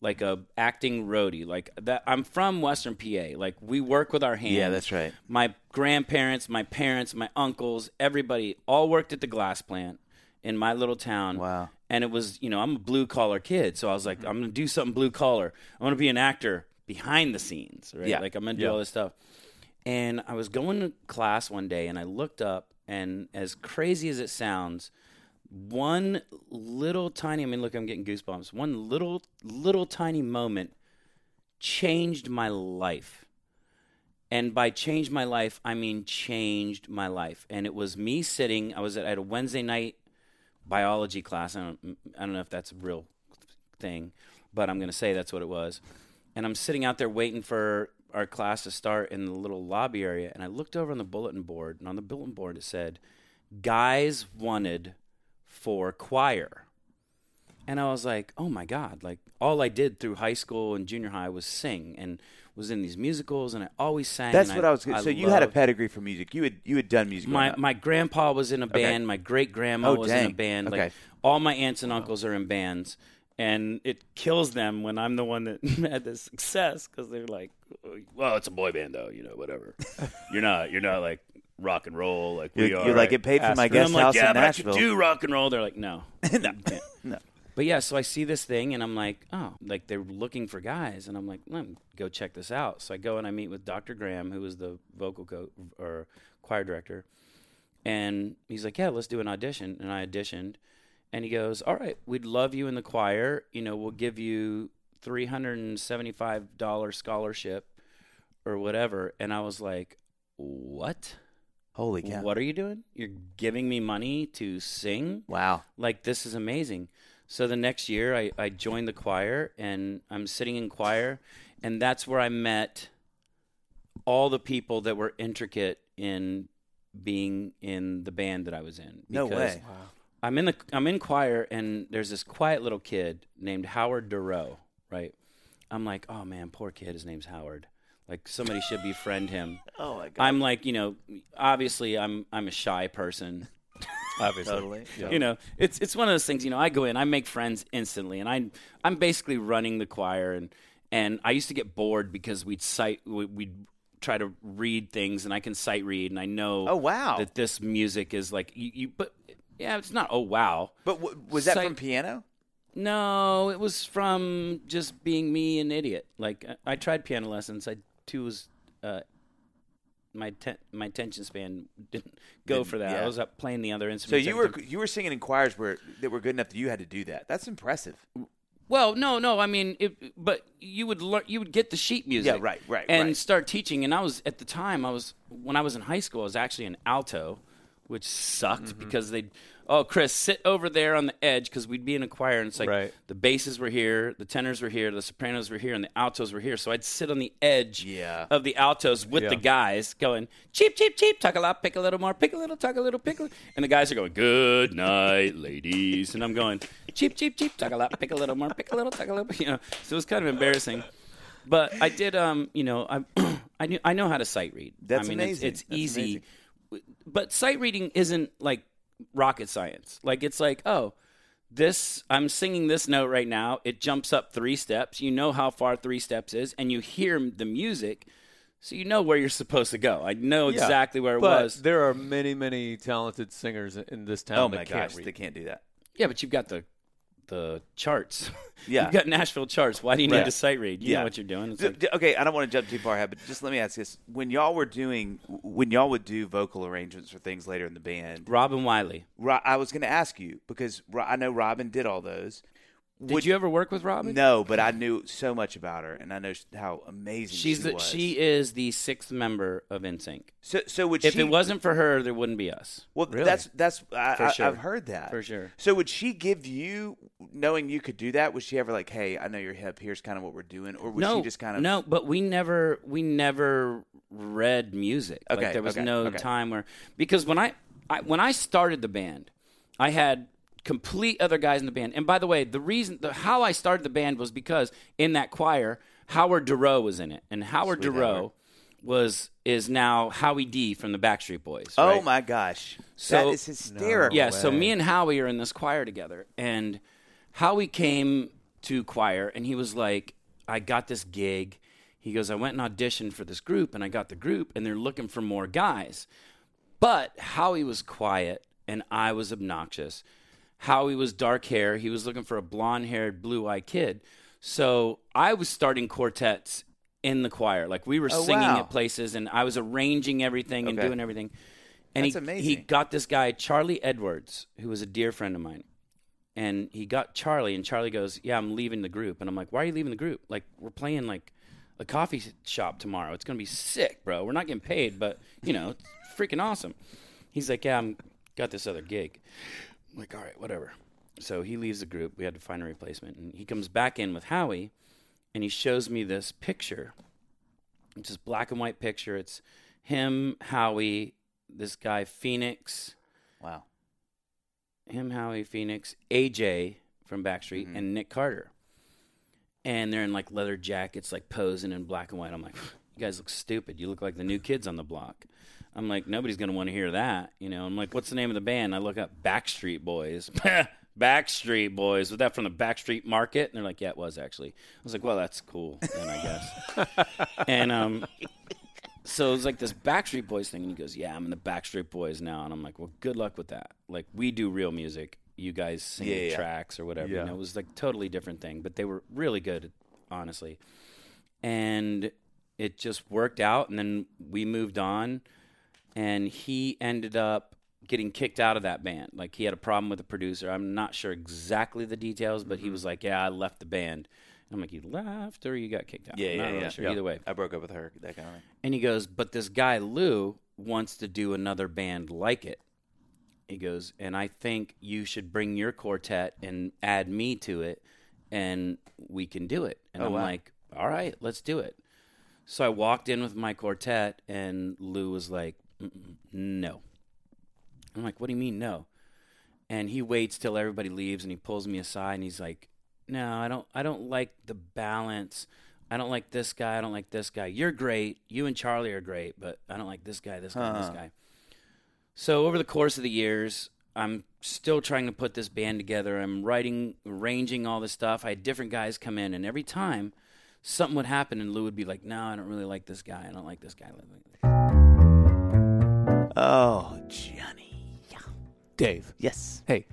like a acting roadie. Like that. I'm from Western PA. Like we work with our hands. Yeah, that's right. My grandparents, my parents, my uncles, everybody all worked at the glass plant in my little town. Wow. And it was, you know, I'm a blue collar kid, so I was like, mm-hmm. I'm gonna do something blue collar. I want to be an actor behind the scenes, right? Yeah. Like I'm gonna do Yeah. all this stuff. And I was going to class one day, and I looked up, and as crazy as it sounds, one little tiny I mean, look, I'm getting goosebumps. One little, little tiny moment changed my life. And by changed my life, I mean changed my life. And it was me sitting, I was at, a Wednesday night biology class. I don't, I don't know if that's a real thing, but I'm going to say that's what it was. And I'm sitting out there waiting for our class to start in the little lobby area. And I looked over on the bulletin board, and on the bulletin board it said, Guys wanted for choir. And I was like, oh my God. Like, all I did through high school and junior high was sing and was in these musicals, and I always sang. That's what I, was. Gonna, so you had a pedigree for music. You had you had done music. my my grandpa was in a Okay. band. My great grandma Oh, was in a band. Okay. Like all my aunts and uncles are in bands, and it kills them when I'm the one that had the success because they're like, oh, "Well, it's a boy band, though. You know, whatever. you're not. You're not like rock and roll like we you, are." you like right?" get paid for my Asterisk. Guest I'm like, house "Yeah, in but I Nashville. could do rock and roll." They're like, "No, no, no. But yeah, so I see this thing and I'm like, oh, like they're looking for guys, and I'm like, let me go check this out. So I go and I meet with Dr. Graham, who was the vocal coach or choir director, and he's like, yeah, let's do an audition. And I auditioned, and he goes, all right, we'd love you in the choir. You know, we'll give you three hundred and seventy-five dollar scholarship or whatever. And I was like, what? Holy cow! What are you doing? You're giving me money to sing? Wow. like this is amazing so the next year I, I joined the choir and i'm sitting in choir and that's where i met all the people that were intricate in being in the band that i was in No Because way. i'm in the i'm in choir and there's this quiet little kid named howard Dorough, right i'm like oh man poor kid his name's howard like somebody should befriend him Oh my god. i'm like you know obviously i'm i'm a shy person obviously. Totally. Yeah. you know, it's it's one of those things. You know, I go in, I make friends instantly, and I I'm basically running the choir, and and I used to get bored because we'd cite we- we'd try to read things, and I can sight read, and I know Oh, wow. that this music is like you, you but yeah, it's not oh wow. but w- was that Sight- from piano? No, it was from just being me an idiot. Like I, I tried piano lessons. I too was uh, my ten, my attention span didn't go for that. yeah. I was up playing the other instruments. So you were you were singing in choirs where that were good enough that you had to do that. That's impressive. Well, no, no. I mean, it, but you would learn. You would get the sheet music. Yeah, right, right, And right. start teaching. And I was at the time. I was when I was in high school. I was actually an alto, which sucked Mm-hmm. because they, oh, Chris, sit over there on the edge because we'd be in a choir and it's like Right. the basses were here, the tenors were here, the sopranos were here, and the altos were here. So I'd sit on the edge Yeah. of the altos with Yeah. the guys going cheap, cheap, cheap, talk a lot, pick a little more, pick a little, talk a little, pick a little, and the guys are going good night, ladies, and I'm going cheap, cheap, cheap, talk a lot, pick a little more, pick a little, talk a little, you know. So it was kind of embarrassing. But I did, um, you know, I, I knew, I know how to sight read. That's I mean, amazing. It's, it's That's easy, amazing. but sight reading isn't like rocket science. Like it's like, oh, this I'm singing this note right now. It jumps up three steps. You know how far three steps is, and you hear the music, so you know where you're supposed to go. I know Yeah. exactly where it but was. there are many, many talented singers in this town Oh that my can't gosh, read. they can't do that. Yeah, but you've got the the charts. Yeah. you've got Nashville charts. Why do you Right. need a sight read? You Yeah. know what you're doing. Like, okay, I don't want to jump too far ahead, but just let me ask this: When y'all were doing, when y'all would do vocal arrangements for things later in the band, Robin Wiley. I was going to ask you because I know Robin did all those. Did Would- you ever work with Robin? No, but I knew so much about her, and I know how amazing She's she the, was. she is the sixth member of NSYNC. so, so would If she? it wasn't for her, there wouldn't be us. well, Really? that's that's I, For I, sure. I've heard that For sure. So would she give you, knowing you could do that? Was she ever like, "Hey, I know you're hip. Here's kind of what we're doing," or was no, she just kind of no? But we never we never read music. Okay, like there was okay, no okay. time where because when I, I when I started the band, I had complete other guys in the band. And by the way, the reason the, how I started the band was because in that choir, Howard Dorough was in it, and Howard Sweet Dorough Howard. was is now Howie D from the Backstreet Boys. Oh my gosh, So- that is hysterical. Yeah, so me and Howie are in this choir together, and Howie came to choir, and he was like, "I got this gig." He goes, "I went and auditioned for this group, and I got the group, and they're looking for more guys." But Howie was quiet, and I was obnoxious. Howie was dark hair. He was looking for a blonde haired, blue eyed kid. So I was starting quartets in the choir. Like we were Oh, singing wow. at places, and I was arranging everything and Okay. doing everything. And That's he, amazing. he got this guy, Charlie Edwards, who was a dear friend of mine. And he got Charlie, and Charlie goes, Yeah, I'm leaving the group. And I'm like, Why are you leaving the group? Like, we're playing like a coffee shop tomorrow. It's going to be sick, bro. We're not getting paid, but, you know, it's freaking awesome. He's like, Yeah, I'm got this other gig. I'm like, All right, whatever. So he leaves the group. We had to find a replacement. And he comes back in with Howie, and he shows me this picture. It's this black and white picture. It's him, Howie, this guy, Phoenix wow. him, Howie, Phoenix, AJ from Backstreet, Mm-hmm. and Nick Carter. And they're in like leather jackets, like posing in black and white. I'm like, you guys look stupid. You look like the new kids on the block. I'm like, nobody's gonna want to hear that, you know. I'm like, what's the name of the band? I look up Backstreet Boys. Backstreet Boys. Was that from the Backstreet Market? And they're like, yeah, it was actually. I was like, well, that's cool then, I guess. and um, so it was like this Backstreet Boys thing, and he goes, "Yeah, I'm in the Backstreet Boys now," and I'm like, "Well, good luck with that. Like, we do real music. You guys sing Yeah, yeah. tracks or whatever. Yeah. You know, it was like totally different thing, but they were really good, honestly. And it just worked out, and then we moved on, and he ended up getting kicked out of that band. Like he had a problem with the producer. I'm not sure exactly the details, but Mm-hmm. he was like, "Yeah, I left the band." I'm like, "You left, or you got kicked out?" Yeah, I'm yeah, not really yeah. sure. Yeah. Either way, I broke up with her. That kind of thing. and he goes, But this guy, Lou, wants to do another band like it. He goes, And I think you should bring your quartet and add me to it, and we can do it. And Oh, I'm wow. like, All right, let's do it. So I walked in with my quartet, and Lou was like, "Mm-mm, No. I'm like, What do you mean, no? And he waits till everybody leaves, and he pulls me aside, and he's like, No, I don't. I don't like the balance. I don't like this guy. I don't like this guy. You're great. You and Charlie are great, but I don't like this guy, this guy, this Huh. guy. So over the course of the years, I'm still trying to put this band together. I'm writing, arranging all this stuff. I had different guys come in, and every time something would happen, and Lou would be like, "No, I don't really like this guy. I don't like this guy." Oh, Johnny. Dave, Yes. hey,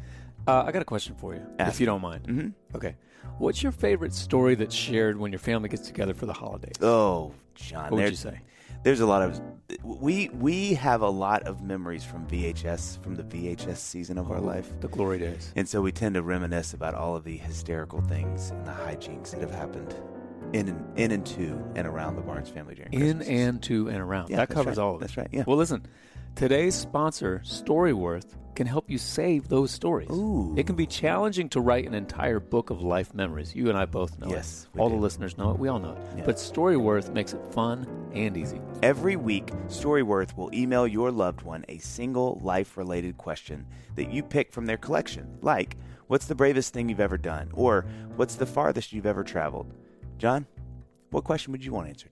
uh, I got a question for you, Ask. if you don't mind. Mm-hmm. Okay. What's your favorite story that's shared when your family gets together for the holidays? Oh, John. what would you say? There's a lot of we we have a lot of memories from VHS from the VHS season of our life. The glory days. And so we tend to reminisce about all of the hysterical things and the hijinks that have happened in and, in and to and around the Barnes family during In Christmas. and to and around. Yeah, that covers right. all of it. That's right, yeah. Well, listen, Today's sponsor, Storyworth, can help you save those stories. Ooh. It can be challenging to write an entire book of life memories. You and I both know Yes, it. All do. the listeners know it. We all know it. Yeah. But Storyworth makes it fun and easy. Every week, Storyworth will email your loved one a single life related question that you pick from their collection, like, What's the bravest thing you've ever done? Or, What's the farthest you've ever traveled? John, what question would you want answered?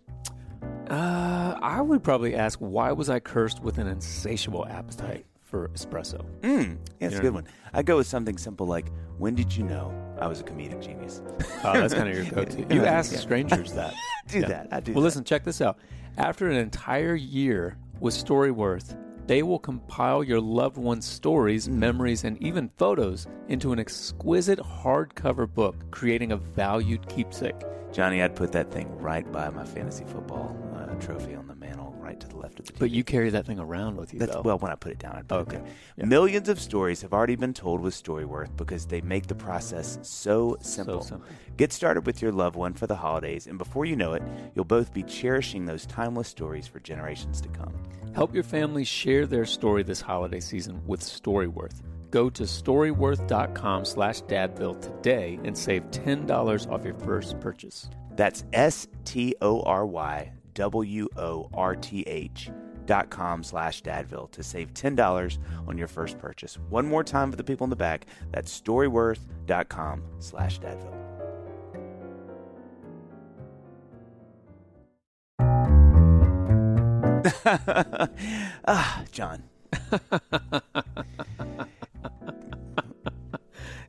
Uh, I would probably ask, why was I cursed with an insatiable appetite for espresso? Mm, yeah, that's a good one. I'd go with something simple like, When did you know I was a comedic genius? Oh, that's kind of your go-to. You ask strangers that. do Yeah. that. I do Well, that. listen, check this out. After an entire year with Storyworth, they will compile your loved one's stories, Mm. memories, and even photos into an exquisite hardcover book, creating a valued keepsake. Johnny, I'd put that thing right by my fantasy football trophy on the mantle, right to the left of the TV. But you carry that thing around with you, That's though. well, when I put it down, I put Okay. it there. Yeah. Millions of stories have already been told with Storyworth because they make the process so simple. so simple. Get started with your loved one for the holidays, and before you know it, you'll both be cherishing those timeless stories for generations to come. Help your family share their story this holiday season with Storyworth. Go to storyworth.com slash dadville today and save $10 off your first purchase. That's S T O R Y W O R T H dot com slash dadville to save $10 on your first purchase. One more time for the people in the back. That's storyworth.com slash dadville. ah, John.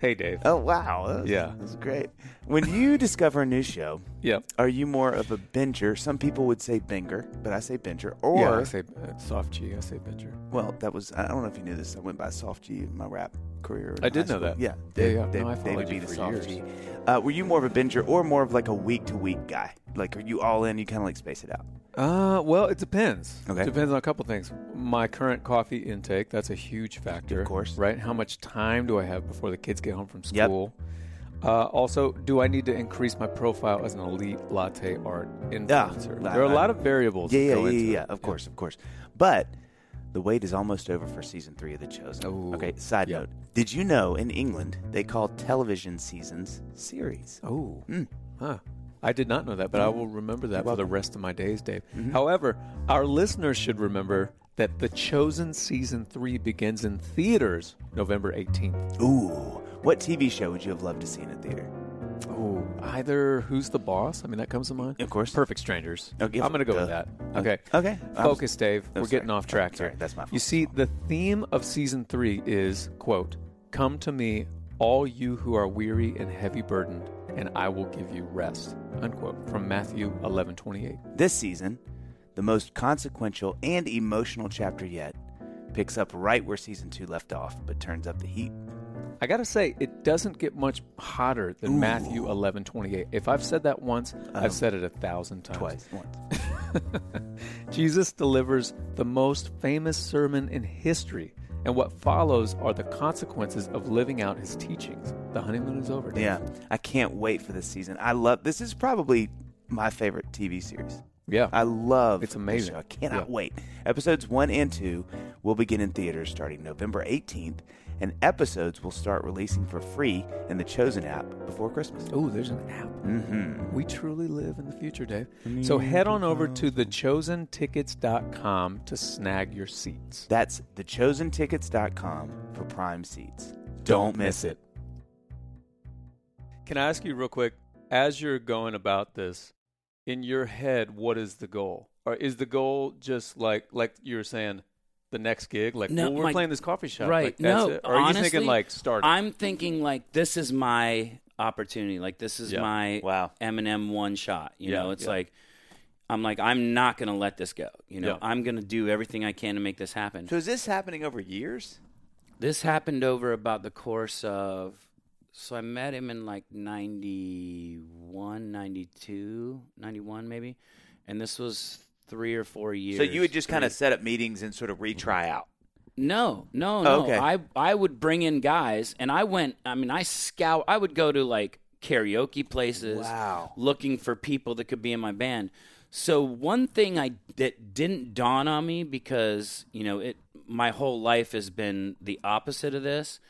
Hey, Dave. Oh, wow. That was, Yeah. That was great. When you discover a new show, Yep. are you more of a binger? Some people would say binger, but I say binger. Or, yeah, I say uh, soft G. I say Binger. well, that was, I don't know if you knew this. I went by Soft G in my rap career. in I did high know school. that. Yeah. Yeah, yeah. No, I followed you the for Soft years. G. Uh, were you more of a binger or more of like a week to week guy? Like, are you all in? You kind of like space it out? Uh, well, it depends. Okay. Depends on a couple things. My current coffee intake, that's a huge factor. Of course. Right? How much time do I have before the kids get home from Yep. school? Uh, also, do I need to increase my profile as an elite latte art influencer? I- there are a lot of variables. Yeah, yeah, yeah, yeah. Of course, of course. But the wait is almost over for season three of The Chosen. Ooh. Okay, side Yeah. note. Did you know in England they call television seasons series? Oh, Mm. huh. I did not know that, but I will remember that for the. Mm-hmm. rest of my days, Dave. However, our listeners should remember that The Chosen season three begins in theaters November 18th. Ooh. What TV show would you have loved to see in a theater? Oh, either Who's the Boss? I mean, that comes to mind. Of course. Perfect Strangers. Okay, I'm going to go with that. Okay. Okay. Focus, Dave. Oh, We're sorry. getting off track Sorry, here. that's my fault. You see, the theme of season three is, quote, Come to me, all you who are weary and heavy burdened, and I will give you rest. Unquote. From Matthew 11 28. This season, the most consequential and emotional chapter yet, picks up right where season two left off, but turns up the heat. I got to say, it doesn't get much hotter than Ooh. Matthew 11 28. If I've said that once, Um, I've said it a thousand times. Twice. Once. Jesus delivers the most famous sermon in history, and what follows are the consequences of living out his teachings. The honeymoon is over. Dave. Yeah. I can't wait for this season. I love this is probably my favorite TV series. Yeah. I love It's this amazing. show. I cannot Yeah. wait. Episodes one and two will begin in theaters starting November 18th, and episodes will start releasing for free in the Chosen app before Christmas. Oh, there's an app. Mm-hmm. We truly live in the future, Dave. So head on over to thechosentickets.com to snag your seats. That's thechosentickets.com for prime seats. Don't miss it. Can I ask you real quick, as you're going about this, in your head, what is the goal? Or is the goal just like like you were saying, the next gig? Like, No, well, we're my- playing this coffee shop. Right. Like, that's no. it? Or are you honestly, thinking like start? I'm thinking like this is my opportunity. Like this is Yeah. my Wow. Eminem one shot. You Yeah, know, it's yeah. like I'm like I'm not gonna let this go. You know, Yeah. I'm gonna do everything I can to make this happen. So is this happening over years? This happened over about the course of. So I met him in like 91, 92, 91 maybe, and this was three or four years. So you would just kind of set up meetings and sort of retry out. No, no, Oh, no. okay. I I would bring in guys, and I went. I mean, I scout. I would go to like karaoke places, Wow. looking for people that could be in my band. So one thing I that didn't dawn on me because you know it my whole life has been the opposite of this.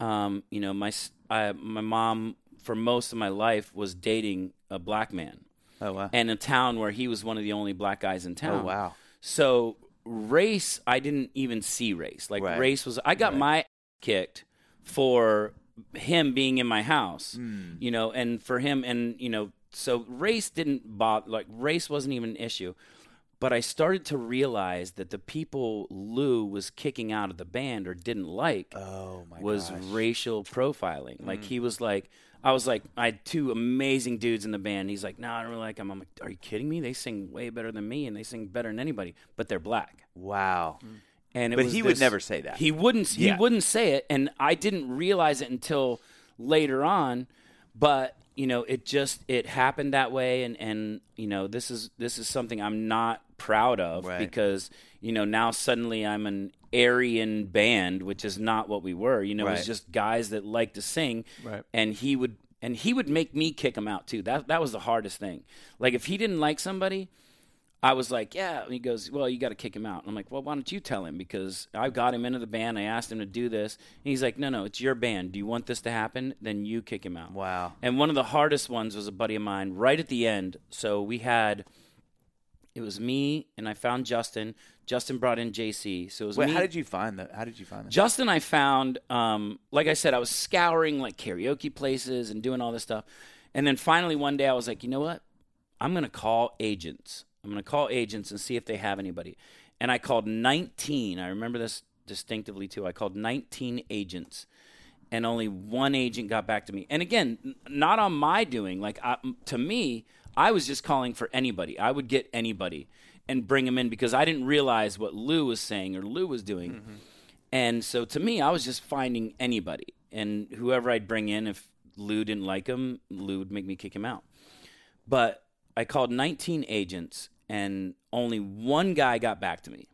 Um, you know, my I, my mom for most of my life was dating a black man, Oh wow. and a town where he was one of the only black guys in town. oh wow. So race, I didn't even see race. Like Right. race was, I got Right. my kicked for him being in my house, Hmm. you know, and for him, and you know, so race didn't bother. Like race wasn't even an issue. But I started to realize that the people Lou was kicking out of the band or didn't like Oh was gosh. racial profiling. Mm. Like he was like, I was like, I had two amazing dudes in the band. He's like, No, I don't really like them. I'm like, Are you kidding me? They sing way better than me, and they sing better than anybody, but they're black. Wow. And it But he would never say that. He wouldn't. Yeah. He wouldn't say it, and I didn't realize it until later on. But you know, it just it happened that way, and and you know, this is this is something I'm not proud of Right. because you know now suddenly I'm an Aryan band, which is not what we were. You know, it was just guys that like to sing, Right. and he would and he would make me kick him out too. That that was the hardest thing. Like if he didn't like somebody, I was like, yeah. And he goes, well, you got to kick him out. And I'm like, well, why don't you tell him? Because I got him into the band. I asked him to do this. And he's like, no, no, it's your band. Do you want this to happen? Then you kick him out. Wow. And one of the hardest ones was a buddy of mine right at the end. So we had, it was me and I found Justin. Justin brought in JC. So it was Wait, me. how did you find that? How did you find that? Justin, I found, um, like I said, I was scouring like karaoke places and doing all this stuff. And then finally one day I was like, you know what? I'm going to call agents. I'm going to call agents and see if they have anybody. And I called 19. I remember this distinctively too. I called 19 agents and only one agent got back to me. And again, not on my doing. Like I, to me, I was just calling for anybody. I would get anybody and bring them in because I didn't realize what Lou was saying or Lou was doing. Mm-hmm. And so to me, I was just finding anybody and whoever I'd bring in. If Lou didn't like him, Lou would make me kick him out. But I called 19 agents and only one guy got back to me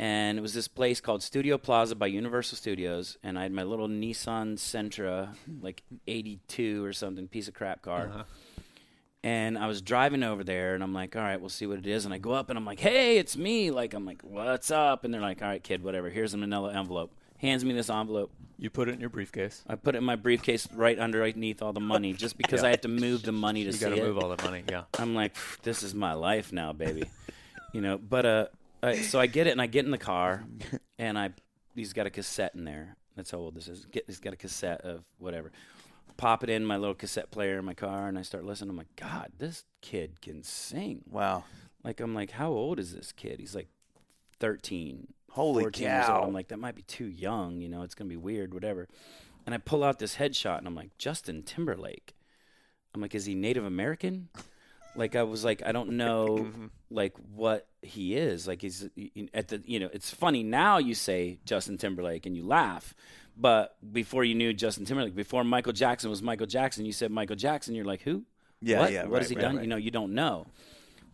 and it was this place called Studio Plaza by Universal Studios, and I had my little Nissan Sentra, like '82 or something, piece of crap car. Uh-huh. And I was driving over there, and I'm like, "All right, we'll see what it is." And I go up, and I'm like, "Hey, it's me!" Like, I'm like, "What's up?" And they're like, "All right, kid, whatever. Here's a Manila envelope." Hands me this envelope. You put it in your briefcase. I put it in my briefcase right underneath all the money, just because I had to move the money to see. You see got to it. move all the money. Yeah. I'm like, this is my life now, baby. you know, but uh, I, so I get it and I get in the car and I, he's got a cassette in there. That's how old this is. Get, he's got a cassette of whatever. Pop it in my little cassette player in my car and I start listening. I'm like, God, this kid can sing. Wow. Like, I'm like, how old is this kid? He's like 13. Holy 14 years cow. old. I'm like, that might be too young. You know, it's going to be weird, whatever. And I pull out this headshot and I'm like, Justin Timberlake. I'm like, is he Native American? Like I was like, I don't know, mm-hmm. like what he is. Like he's at the, you know, it's funny now. You say Justin Timberlake and you laugh, but before you knew Justin Timberlake, before Michael Jackson was Michael Jackson, you said Michael Jackson. You're like, who? Yeah, what? yeah, What right, has he right, done? right. You know, you don't know.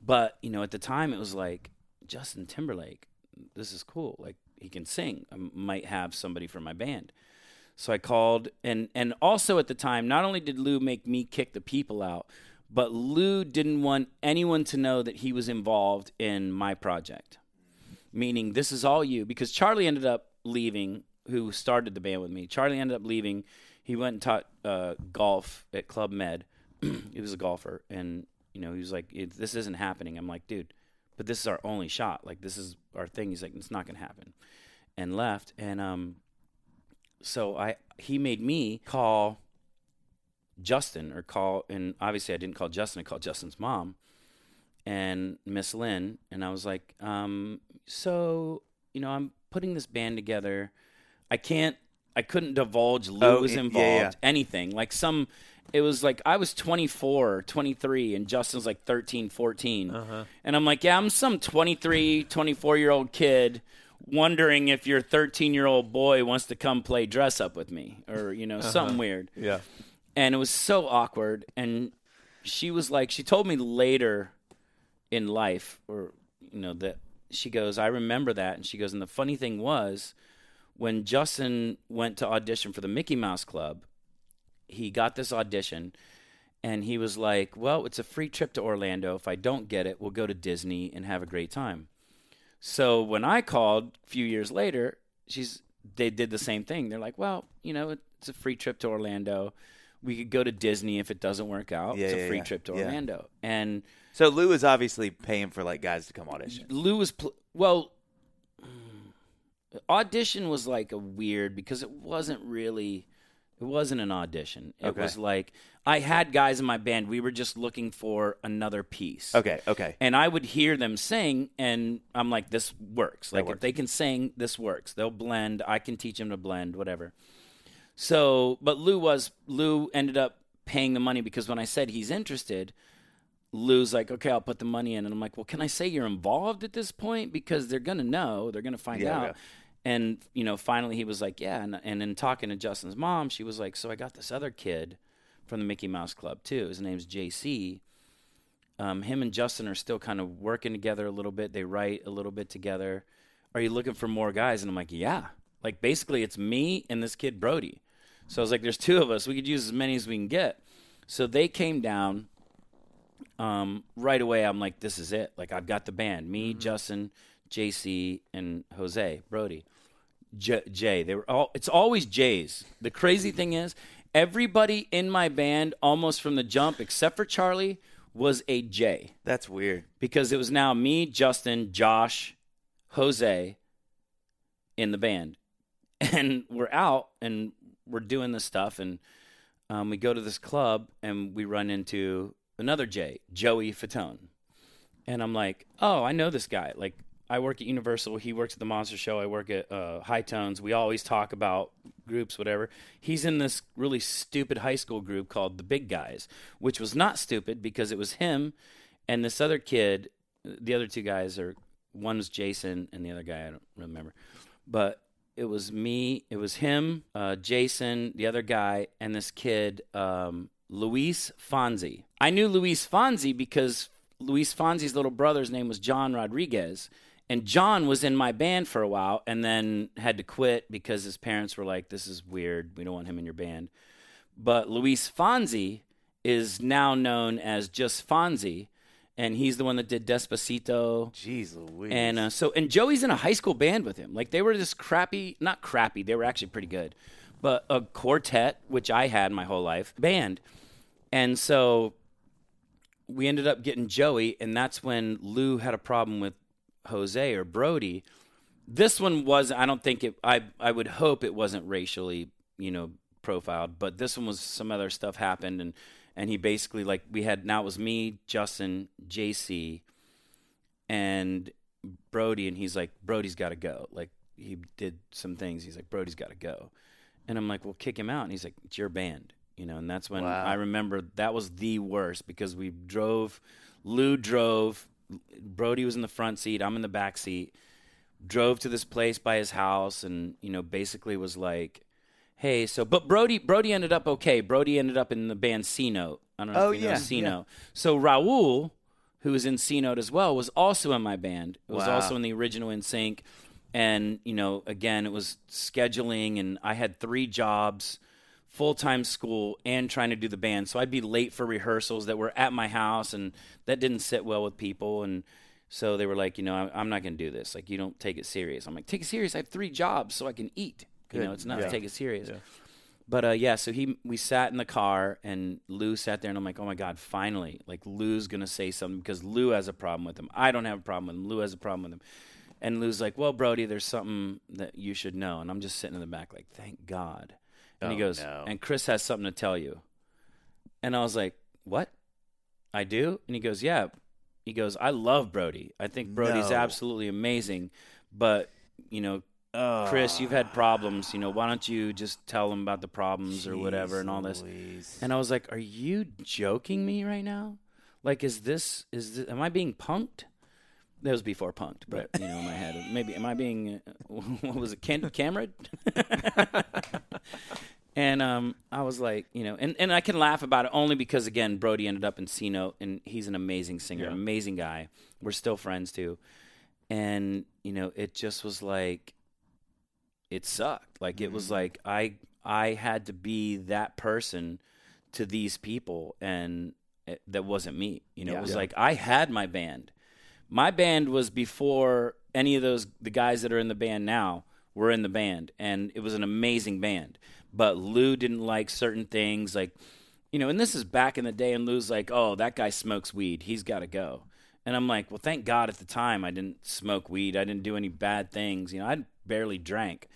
But you know, at the time, it was like Justin Timberlake. This is cool. Like he can sing. I might have somebody for my band. So I called, and and also at the time, not only did Lou make me kick the people out, but Lou didn't want anyone to know that he was involved in my project. Meaning, this is all you, because Charlie ended up leaving, who started the band with me. Charlie ended up leaving. He went and taught uh, golf at Club Med. he was a golfer, and you know he was like, "This isn't happening." I'm like, "Dude, but this is our only shot. Like, this is our thing." He's like, "It's not gonna happen," and left. And um, so I he made me call Justin or call and obviously I didn't call Justin, I called Justin's mom and Miss Lynn and I was like, um, so, you know, I'm putting this band together. I can't I couldn't divulge Lou Oh, was involved, yeah, yeah. anything. Like some it was like I was 24, 23 and Justin's like 13, 14. Uh-huh. And I'm like, yeah, I'm some 23, 24 year old kid wondering if your 13 year old boy wants to come play dress up with me or, you know, uh-huh. something weird Yeah. and it was so awkward and she was like she told me later in life or you know that she goes i remember that and she goes and the funny thing was when justin went to audition for the mickey mouse club he got this audition and he was like, "Well, it's a free trip to Orlando. If I don't get it, we'll go to Disney and have a great time." So when I called a few years later, she's they did the same thing. They're like, "Well, you know, it's a free trip to Orlando. We could go to Disney if it doesn't work out. Yeah, it's a free yeah. trip to Yeah. Orlando." And So Lou is obviously paying for like guys to come audition. Lou was pl- well. Audition was like a weird because it wasn't really, it wasn't an audition. It Okay. was like I had guys in my band. We were just looking for another piece. Okay, okay. And I would hear them sing, and I'm like, this works. Like works. if they can sing, this works. They'll blend. I can teach them to blend, whatever. So, but Lou was Lou ended up paying the money because when I said he's interested, Lou's like, okay, I'll put the money in, and I'm like, well, can I say you're involved at this point because they're gonna know, they're gonna find Yeah, out. yeah. And you know, finally he was like, yeah. And, and in talking to Justin's mom, she was like, so I got this other kid from the Mickey Mouse Club too. His name's JC. Um, him and Justin are still kind of working together a little bit. They write a little bit together. Are you looking for more guys? And I'm like, yeah. Like basically, it's me and this kid Brody. So I was like, there's two of us. We could use as many as we can get. So they came down. Um, right away, I'm like, this is it. Like I've got the band. Me, Justin, JC, and Jose Brody. J- Jay. They were all. It's always Jays. The crazy thing is, everybody in my band, almost from the jump, except for Charlie, was a J That's weird. because it was now me, Justin, Josh, Jose in the band, and we're out and we're doing this stuff, and um, we go to this club and we run into another J, Joey Fatone, and I'm like, oh, I know this guy. Like, I work at Universal. He works at the Monster Show. I work at uh, High Tones. We always talk about groups, whatever. He's in this really stupid high school group called the Big Guys, which was not stupid because it was him and this other kid. The other two guys are one was Jason and the other guy I don't remember, but it was me. It was him, uh, Jason, the other guy, and this kid, um, Luis Fonsi. I knew Luis Fonsi because Luis Fonsi's little brother's name was John Rodriguez. And John was in my band for a while and then had to quit because his parents were like, this is weird. We don't want him in your band. But Luis Fonsi is now known as just Fonsi. And he's the one that did Despacito. Jeez Louise. And uh, so, and Joey's in a high school band with him. Like they were this crappy, not crappy, they were actually pretty good, but a quartet, which I had my whole life, band. And so we ended up getting Joey, and that's when Lou had a problem with Jose or Brody. This one was, I don't think it, I, I would hope it wasn't racially, you know, profiled, but this one was some other stuff happened. And, and he basically, like, we had, now it was me, Justin, JC, and Brody, and he's like, Brody's got to go. Like, he did some things. He's like, Brody's got to go. And I'm like, well, kick him out. And he's like, it's your band, you know. And that's when Wow. I remember that was the worst because we drove, Lou drove, Brody was in the front seat, I'm in the back seat, drove to this place by his house, and you know, basically was like, hey, so but Brody, Brody ended up okay. Brody ended up in the band C Note. I don't know Oh, if you know yeah, C yeah. Note. So Raul, who was in C Note as well, was also in my band. It was Wow. also in the original NSYNC. And, you know, again, it was scheduling, and I had three jobs full time school and trying to do the band. So I'd be late for rehearsals that were at my house, and that didn't sit well with people. And so they were like, you know, I'm, not going to do this. Like, you don't take it serious. I'm like, take it serious. I have three jobs so I can eat. You know, it's not Yeah. to take it serious. But uh, yeah, so he we sat in the car and Lou sat there and I'm like, oh my god, finally, like Lou's gonna say something because Lou has a problem with him. I don't have a problem with him. Lou has a problem with him. And Lou's like, well, Brody, there's something that you should know. And I'm just sitting in the back like, thank God. And he Oh, goes, no. and Chris has something to tell you. And I was like, what? I do? And he goes, yeah. He goes, I love Brody. I think Brody's No. absolutely amazing. But, you know, Oh, Chris, you've had problems. You know, why don't you just tell them about the problems or whatever and all this? Louise. And I was like, "Are you joking me right now? Like, is this is this, am I being punked?" That was before punked, but you know, in my head, maybe am I being what was it, Cam- Cameron? and um, I was like, you know, and, and I can laugh about it only because again, Brody ended up in C Note, and he's an amazing singer, Yeah. amazing guy. We're still friends too, and you know, it just was like, it sucked. Like it was like I I had to be that person to these people, and it, that wasn't me. You know, Yeah. it was Yeah. like I had my band. My band was before any of those the guys that are in the band now were in the band, and it was an amazing band. But Lou didn't like certain things, like you know, and this is back in the day, and Lou's like, "Oh, that guy smokes weed. He's got to go." And I'm like, "Well, thank God at the time I didn't smoke weed. I didn't do any bad things. You know, I barely drank."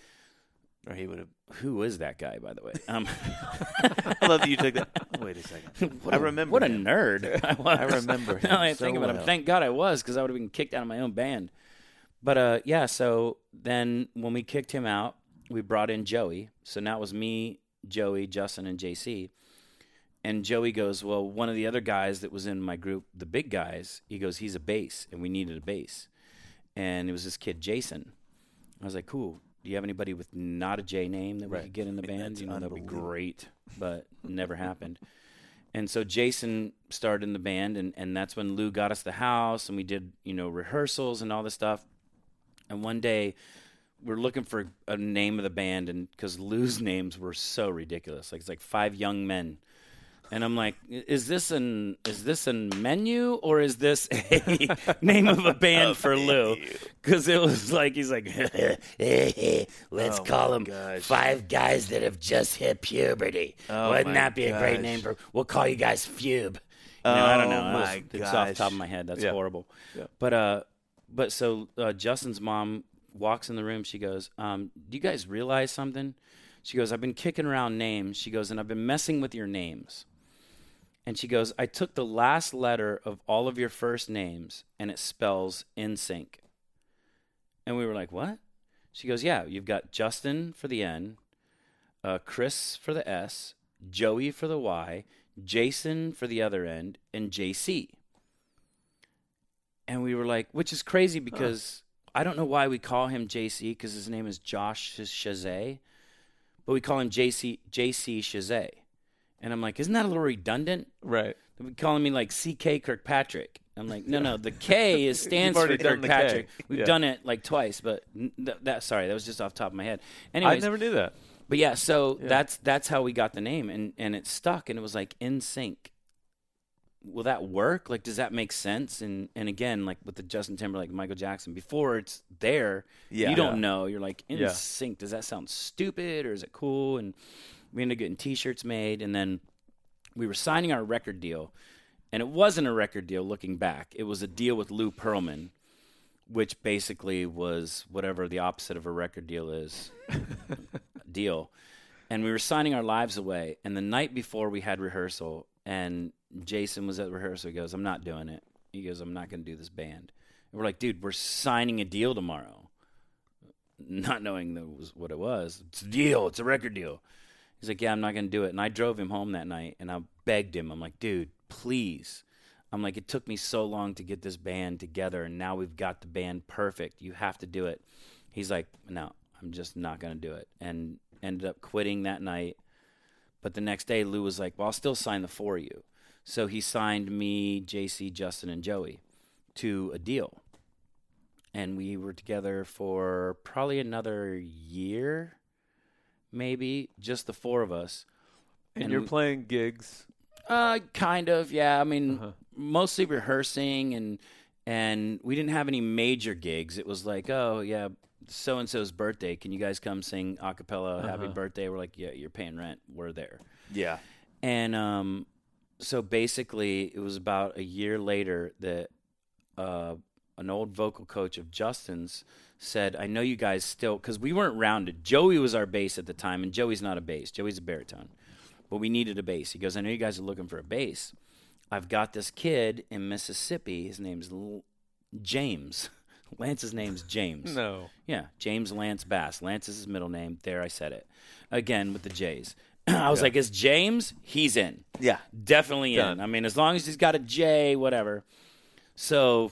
Or he would have. Who is that guy, by the way? Um, I love that you took that. Wait a second. what I a- remember What a nerd I was. I remember him now I so think about it, well. thank God I was because I would have been kicked out of my own band. But uh, yeah, so then when we kicked him out, we brought in Joey. So now it was me, Joey, Justin, and JC. And Joey goes, Well, one of the other guys that was in my group, the big guys, he goes, He's a bass, and we needed a bass. And it was this kid, Jason. I was like, Cool. Do you have anybody with not a J name that we Right. could get in the band? that's You know, that'd be great. But never happened. And so Jason started in the band, and, and that's when Lou got us the house, and we did, you know, rehearsals and all this stuff. And one day, we're looking for a name of the band, and because Lou's names were so ridiculous, like it's like five young men, and I'm like, is this an is this a menu or is this a name of a band for Lou? Because it was like he's like, let's Oh, call my them gosh. five guys that have just hit puberty. Oh, Wouldn't that be a great name for? We'll call you guys Fube. You know, I don't Oh, know. I was- it's off the top of my head. That's Yeah. horrible. Yeah. But uh, but so uh, Justin's mom walks in the room. She goes, um, "Do you guys realize something?" She goes, "I've been kicking around names." She goes, "And I've been messing with your names." And she goes, "I took the last letter of all of your first names, and it spells in sync." And we were like, "What?" She goes, "Yeah, you've got Justin for the N, uh, Chris for the S, Joey for the Y, Jason for the other end, and JC." And we were like, which is crazy because I don't know why we call him JC because his name is Josh Chasez, but we call him JC JC Chasez. And I'm like, isn't that a little redundant? Right. They've been calling me like CK Kirkpatrick. I'm like, no, no, the K is stands for done the K. Kirkpatrick. We've Yeah. done it like twice, but th- that sorry, that was just off the top of my head. Anyways, I never knew that. but yeah, so Yeah. that's that's how we got the name, and and it stuck, and it was like in sync. Will that work? Like, does that make sense? And and again, like with the Justin Timberlake, Michael Jackson, before it's there, Yeah. you don't Yeah. know. You're like in Yeah. sync. Does that sound stupid or is it cool? And we ended up getting T-shirts made, and then we were signing our record deal, and it wasn't a record deal. Looking back, it was a deal with Lou Pearlman, which basically was whatever the opposite of a record deal is deal. And we were signing our lives away. And the night before we had rehearsal, and Jason was at rehearsal. He goes, I'm not doing it. He goes, I'm not going to do this band. And we're like, dude, we're signing a deal tomorrow. Not knowing that was what it was. It's a deal. It's a record deal. He's like, yeah, I'm not going to do it. And I drove him home that night and I begged him. I'm like, dude, please. I'm like, it took me so long to get this band together, and now we've got the band perfect. You have to do it. He's like, no, I'm just not going to do it. And ended up quitting that night. But the next day, Lou was like, well, I'll still sign the four of you. So he signed me, JC, Justin, and Joey to a deal. And we were together for probably another year, maybe, just the four of us. And, And you're we- playing gigs. Uh, kind of, yeah. I mean, Uh-huh. mostly rehearsing, and and we didn't have any major gigs. It was like, oh yeah, so and so's birthday. Can you guys come sing a cappella "Happy Uh-huh. Birthday"? We're like, yeah, you're paying rent. We're there. Yeah. And um, so basically, it was about a year later that uh, an old vocal coach of Justin's said, "I know you guys still because we weren't rounded. Joey was our bass at the time, and Joey's not a bass. Joey's a baritone, but we needed a bass." He goes, "I know you guys are looking for a bass. I've got this kid in Mississippi. His name's L- James. Lance's name's James. No. Yeah, James Lance Bass. Lance is his middle name. There, I said it again with the J's. I was like, "Is James? He's in." Yeah. definitely Done. in. I mean, as long as he's got a J, whatever. So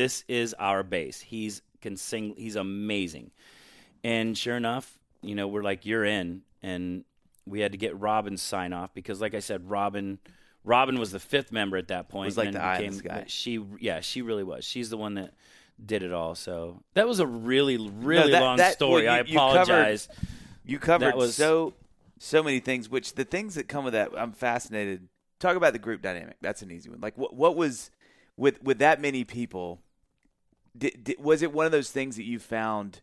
This is our bass. He's can sing. He's amazing. And sure enough, you know, we're like, you're in, and we had to get Robin's sign off because, like I said, Robin. Robin was the fifth member at that point. Was like and the then eye in became, sky. She, yeah, she really was. She's the one that did it all. So that was a really, really that- long that- story. well, I you- you covered- apologize. You covered was- so so many things. Which the things that come with that, I'm fascinated. Talk about the group dynamic. That's an easy one. Like what what was with with that many people? Did, did, was it one of those things that you found?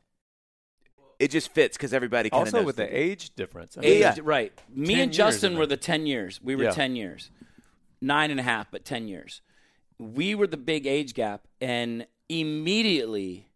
It just fits because everybody kind of Also with the age difference. I mean, Age, Yeah. right. Me and Justin were the 10 years. We were Yeah. 10 years. Nine and a half, but 10 years. We were the big age gap. And immediately,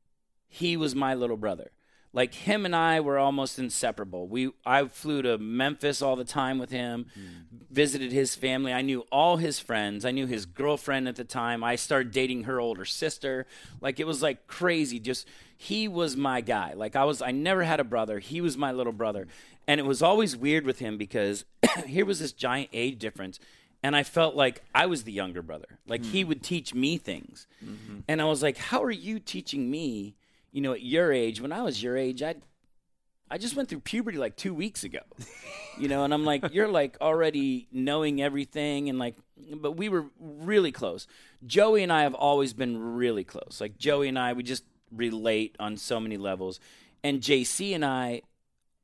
he was my little brother. Like him and I were almost inseparable. We I flew to Memphis all the time with him, hmm. visited his family. I knew all his friends. I knew his girlfriend at the time. I started dating her older sister. Like it was like crazy. Just he was my guy. Like I was I never had a brother. He was my little brother. And it was always weird with him because here was this giant age difference and I felt like I was the younger brother. Like he hmm. would teach me things. Mm-hmm. And I was like, "How are you teaching me, you know, at your age when I was your age, I I just went through puberty like 2 weeks ago." you know, and I'm like, "You're like already knowing everything and like but we were really close. Joey and I have always been really close. Like Joey and I we just relate on so many levels. And JC and I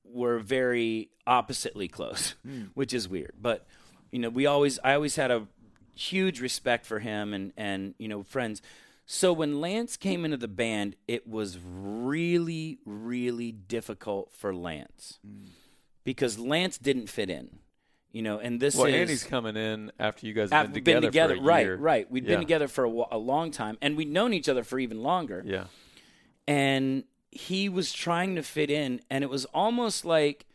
were very oppositely close, hmm. which is weird. But you know, we always I always had a huge respect for him and and you know friends. So when Lance came into the band, it was really really difficult for Lance because Lance didn't fit in. You know, and this Well, is Andy's coming in after you guys have been together. for a right, year. right. We'd Yeah. been together for a, a long time, and we'd known each other for even longer Yeah. and he was trying to fit in and it was almost like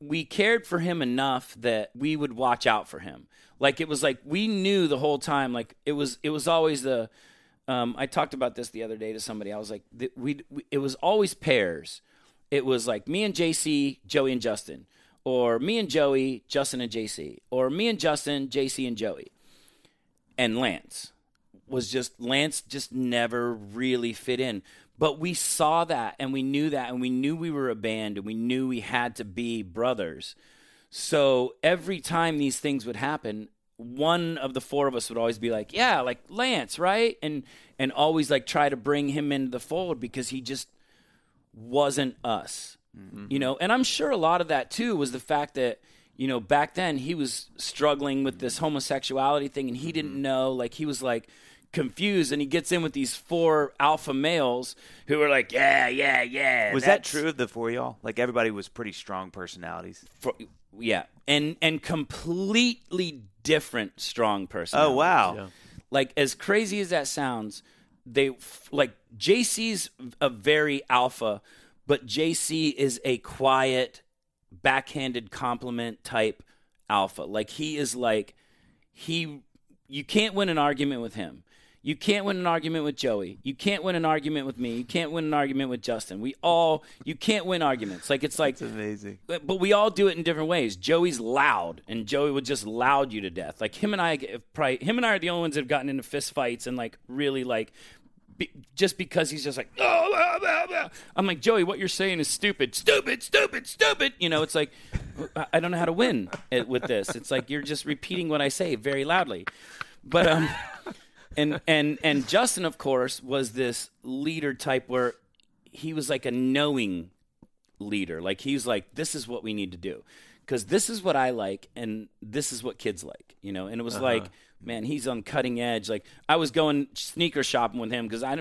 we cared for him enough that we would watch out for him like it was like we knew the whole time like it was it was always the um, i talked about this the other day to somebody i was like we it was always pairs it was like me and jc joey and justin or me and joey justin and jc or me and justin jc and joey and lance was just Lance just never really fit in. But we saw that and we knew that and we knew we were a band and we knew we had to be brothers. So every time these things would happen, one of the four of us would always be like, "Yeah, like Lance, right?" and and always like try to bring him into the fold because he just wasn't us. Mm-hmm. You know, and I'm sure a lot of that too was the fact that you know back then he was struggling with this homosexuality thing and he didn't mm-hmm. know like he was like confused and he gets in with these four alpha males who are like yeah yeah yeah Was that true of the four y'all? Like everybody was pretty strong personalities. for, yeah and and completely different strong person Oh wow. Yeah. like as crazy as that sounds they like jc's a very alpha but jc is a quiet backhanded compliment type alpha like he is like he you can't win an argument with him you can't win an argument with Joey. You can't win an argument with me. You can't win an argument with Justin. We all you can't win arguments. Like it's like It's amazing. but but we all do it in different ways. Joey's loud, and Joey would just loud you to death. Like him and I, probably him and I are the only ones that have gotten into fist fights and like really like, be, just because he's just like, oh, blah, blah, blah." I'm like Joey, what you're saying is stupid, stupid, stupid, stupid. You know, it's like I- I don't know how to win it, with this. It's like you're just repeating what I say very loudly, but um. And and and Justin, of course, was this leader type where he was like a knowing leader. Like he's like, this is what we need to do because this is what I like and this is what kids like, you know. And it was uh-huh. like, man, he's on cutting edge. Like I was going sneaker shopping with him because I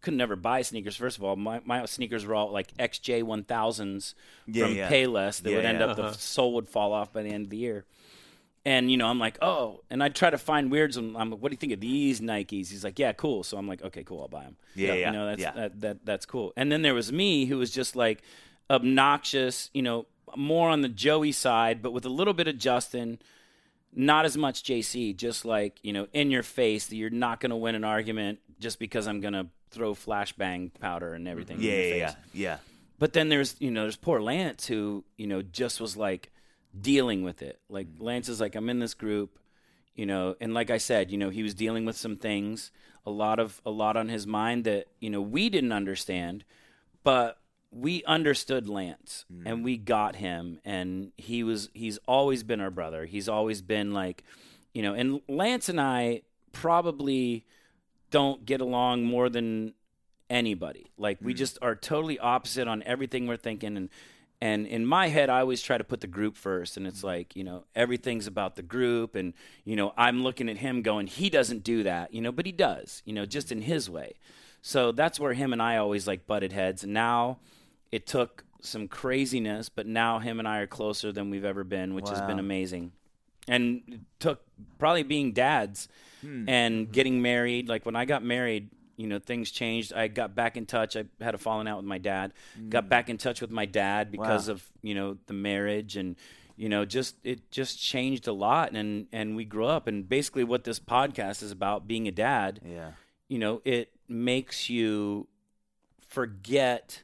couldn't never buy sneakers. First of all, my, my sneakers were all like XJ one thousands Yeah, from yeah. Payless that Yeah, would end up the uh-huh. sole would fall off by the end of the year. And you know, I'm like, oh, and I try to find weirds. And I'm like, what do you think of these Nikes? He's like, yeah, cool. So I'm like, okay, cool, I'll buy them. Yeah, yeah, You know, that's yeah. that, that that's cool. And then there was me, who was just like obnoxious. You know, more on the Joey side, but with a little bit of Justin. Not as much JC, just like you know, in your face that you're not going to win an argument just because I'm going to throw flashbang powder and everything. in Yeah, your yeah, face. yeah, yeah. But then there's you know there's poor Lance who you know just was like dealing with it. Like mm-hmm. Lance is like I'm in this group, you know, and like I said, you know, he was dealing with some things, a lot of a lot on his mind that you know we didn't understand, but we understood Lance mm-hmm. and we got him, and he was he's always been our brother. He's always been like, you know, and Lance and I probably don't get along more than anybody. Like we mm-hmm. just are totally opposite on everything we're thinking and and in my head I always try to put the group first and it's mm-hmm. like, you know, everything's about the group and you know, I'm looking at him going, he doesn't do that, you know, but he does, you know, just mm-hmm. in his way. So that's where him and I always like butted heads. And now it took some craziness, but now him and I are closer than we've ever been, which has been amazing. And took probably being dads hmm. and mm-hmm. getting married. Like when I got married, you know, things changed. I got back in touch. I had a falling out with my dad. Got mm. back in touch with my dad because Wow. of you know the marriage and you know just it just changed a lot and and we grew up and basically what this podcast is about being a dad Yeah. you know, it makes you forget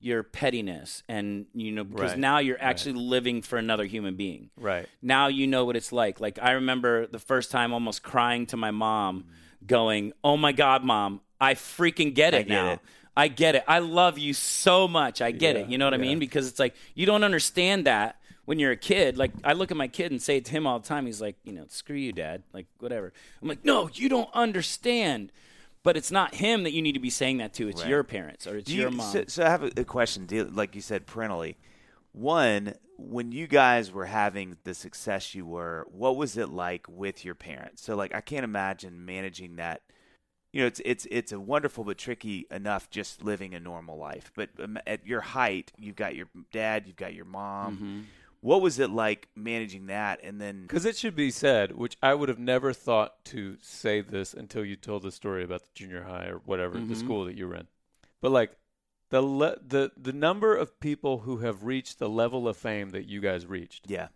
your pettiness and you know because Right, now you're actually living for another human being. Right. Now you know what it's like. Like I remember the first time almost crying to my mom mm. going, "Oh my god, mom, I freaking get I it get now." it. I get it. I love you so much. I get Yeah, it. You know what I mean? Because it's like you don't understand that when you're a kid. Like I look at my kid and say to him all the time. He's like, you know, screw you, dad. Like whatever. I'm like, no, you don't understand. But it's not him that you need to be saying that to. It's Right. your parents or it's you- your mom. So, so I have a, a question, like you said, parentally. One, when you guys were having the success you were, what was it like with your parents? So, like, I can't imagine managing that. You know, it's it's it's a wonderful but tricky enough just living a normal life. But um, at your height, you've got your dad, you've got your mom. Mm-hmm. What was it like managing that? And then, Because it should be said, which I would have never thought to say this until you told the story about the junior high or whatever the school that you were in. But like the le- the the number of people who have reached the level of fame that you guys reached yeah,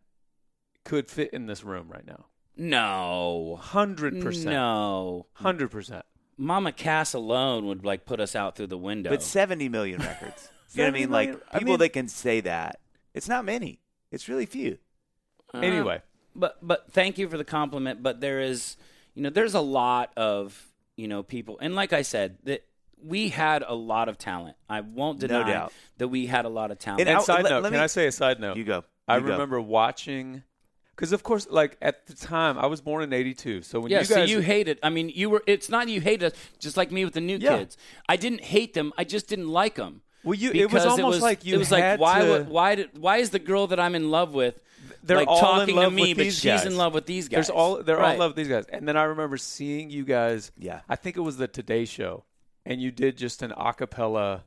could fit in this room right now. no, Hundred percent. no. Hundred percent. Mama Cass alone would like put us out through the window. but 70 million records. you know what I 70 mean? million- Like I people mean- that can say that. It's not many. It's really few. Uh, Anyway, but but thank you for the compliment. But there is, you know, there's a lot of you know people, and like I said, that we had a lot of talent. I won't No deny doubt. that we had a lot of talent. And and I'll- side let- note, let can me- I say a side note? You go. I go. remember watching, because of course, like at the time, I was born in '82. So when yeah, you so guys, you hated. I mean, you were. It's not that you hate us, just like me with the new Yeah. kids. I didn't hate them. I just didn't like them. Well, you- it was Because almost like you It was had like why? to- Why did? Why is the girl that I'm in love with? they're like all talking in love to me, with but these she's guys. in love with these guys. There's all they're all in love with these guys. And then I remember seeing you guys. Yeah. I think it was the Today Show, and you did just an acapella.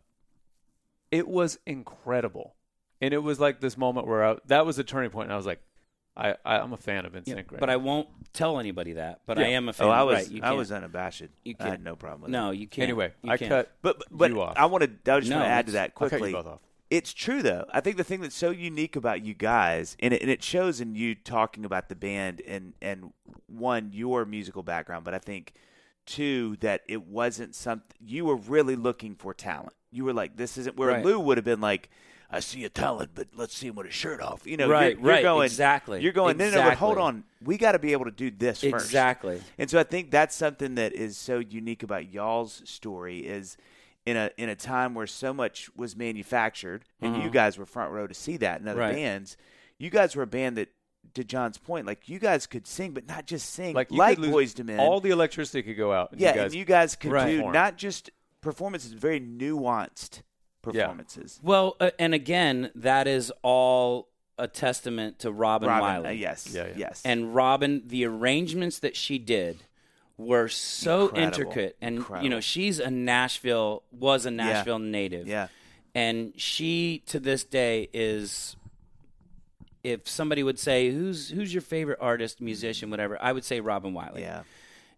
It was incredible, and it was like this moment where I, that was a turning. And I was like, I, I I'm a fan of Yeah, NSYNC right but. I won't tell anybody that. But Yeah. I am a oh, fan. Oh, I was right, you I was unabashed. You I had no problem with No, it. you can't. anyway, You I can't. cut. But but you off. I wanted I just No, want to add to it's- that I cut quickly. you both off. It's true though. I think the thing that's so unique about you guys, and it, and it shows in you talking about the band and and one your musical background, but I think two that it wasn't something you were really looking for talent. You were like, this isn't where Right. Lou would have been like. I see a talent, but let's see him with his shirt off. You know, Right, you're, you're right, going exactly, You're going. No, no, no. But hold on. We got to be able to do this first. Exactly. And so I think that's something that is so unique about y'all's story is in a in a time where so much was manufactured and you mm-hmm. guys were front row to see that in other. Right. bands. You guys were a band that to John's point, like you guys could sing, but not just sing like like, could Boyz II Men. all the electricity could go out. and yeah, you guys, and you guys could Right. do not just performances, very nuanced performances. Well, uh, and again, that is all a testament to Robin, Robin, Wiley. uh, yes, Yeah, yeah. yes, And Robin, the arrangements that she did were so Incredible. intricate. And, you know, she's a Nashville, was a Nashville native. yeah, And she, to this day, is. If somebody would say, "Who's who's your favorite artist, musician, whatever?" I would say Robin Wiley. yeah,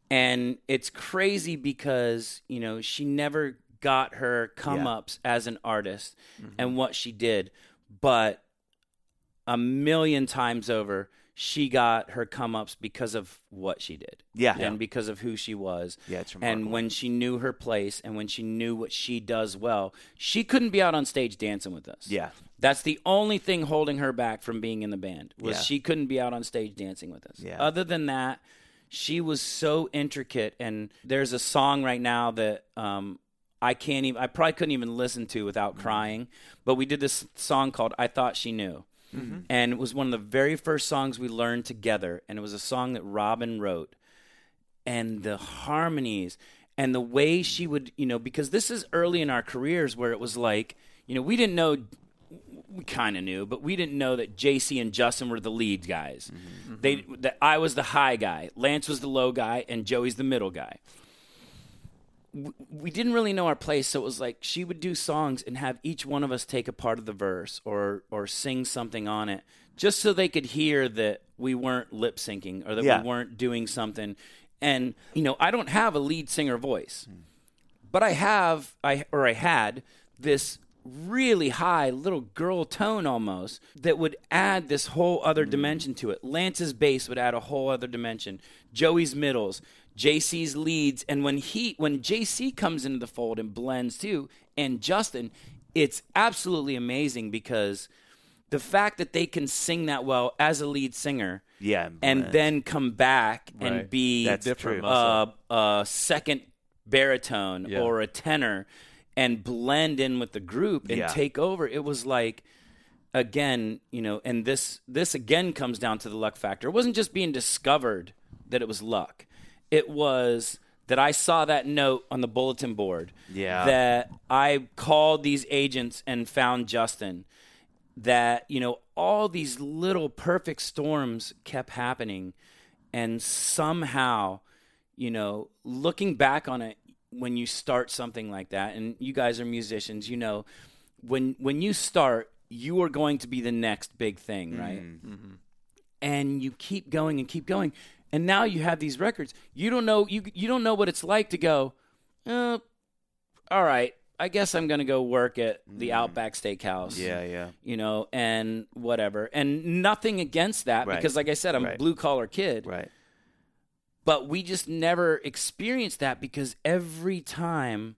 and it's crazy because you know she never got her come ups as an artist Mm-hmm. and what she did but a million times over she got her come ups because of what she did Yeah. and because of who she was Yeah, it's and when she knew her place and when she knew what she does well she couldn't be out on stage dancing with us Yeah. that's the only thing holding her back from being in the band was Yeah. she couldn't be out on stage dancing with us Yeah. other than that she was so intricate. And there's a song right now that um, I can't even, I probably couldn't even listen to without mm-hmm. crying. But we did this song called I Thought She Knew. Mm-hmm. And it was one of the very first songs we learned together. And it was a song that Robin wrote. And the harmonies and the way she would, you know, because this is early in our careers where it was like, you know, we didn't know we kind of knew, but we didn't know that JC and Justin were the lead guys. Mm-hmm. They that I was the high guy, Lance was the low guy, and Joey's the middle guy. We didn't really know our place, so it was like she would do songs and have each one of us take a part of the verse or or sing something on it, just so they could hear that we weren't lip syncing or that Yeah. we weren't doing something. And you know, I don't have a lead singer voice but I have I or I had this really high little girl tone almost that would add this whole other mm. dimension to it. Lance's bass would add a whole other dimension. Joey's middles, JC's leads, and when he when JC comes into the fold and blends too, and Justin, it's absolutely amazing because the fact that they can sing that well as a lead singer Yeah, and blend. then come back and be That's Different true. muscle. uh, a second baritone Yeah. or a tenor and blend in with the group and Yeah. take over. It was like again, you know, and this this again comes down to the luck factor. It wasn't just being discovered that it was luck. It was that I saw that note on the bulletin board. Yeah. That I called these agents and found Justin. That, you know, all these little perfect storms kept happening and somehow you know looking back on it when you start something like that and you guys are musicians you know when when you start you are going to be the next big thing right mm-hmm. and you keep going and keep going and now you have these records you don't know you you don't know what it's like to go uh, all right i guess i'm going to go work at the outback steakhouse yeah, yeah. you know, and whatever. And nothing against that Right. because, like I said, I'm a blue collar kid. Right. But we just never experienced that because every time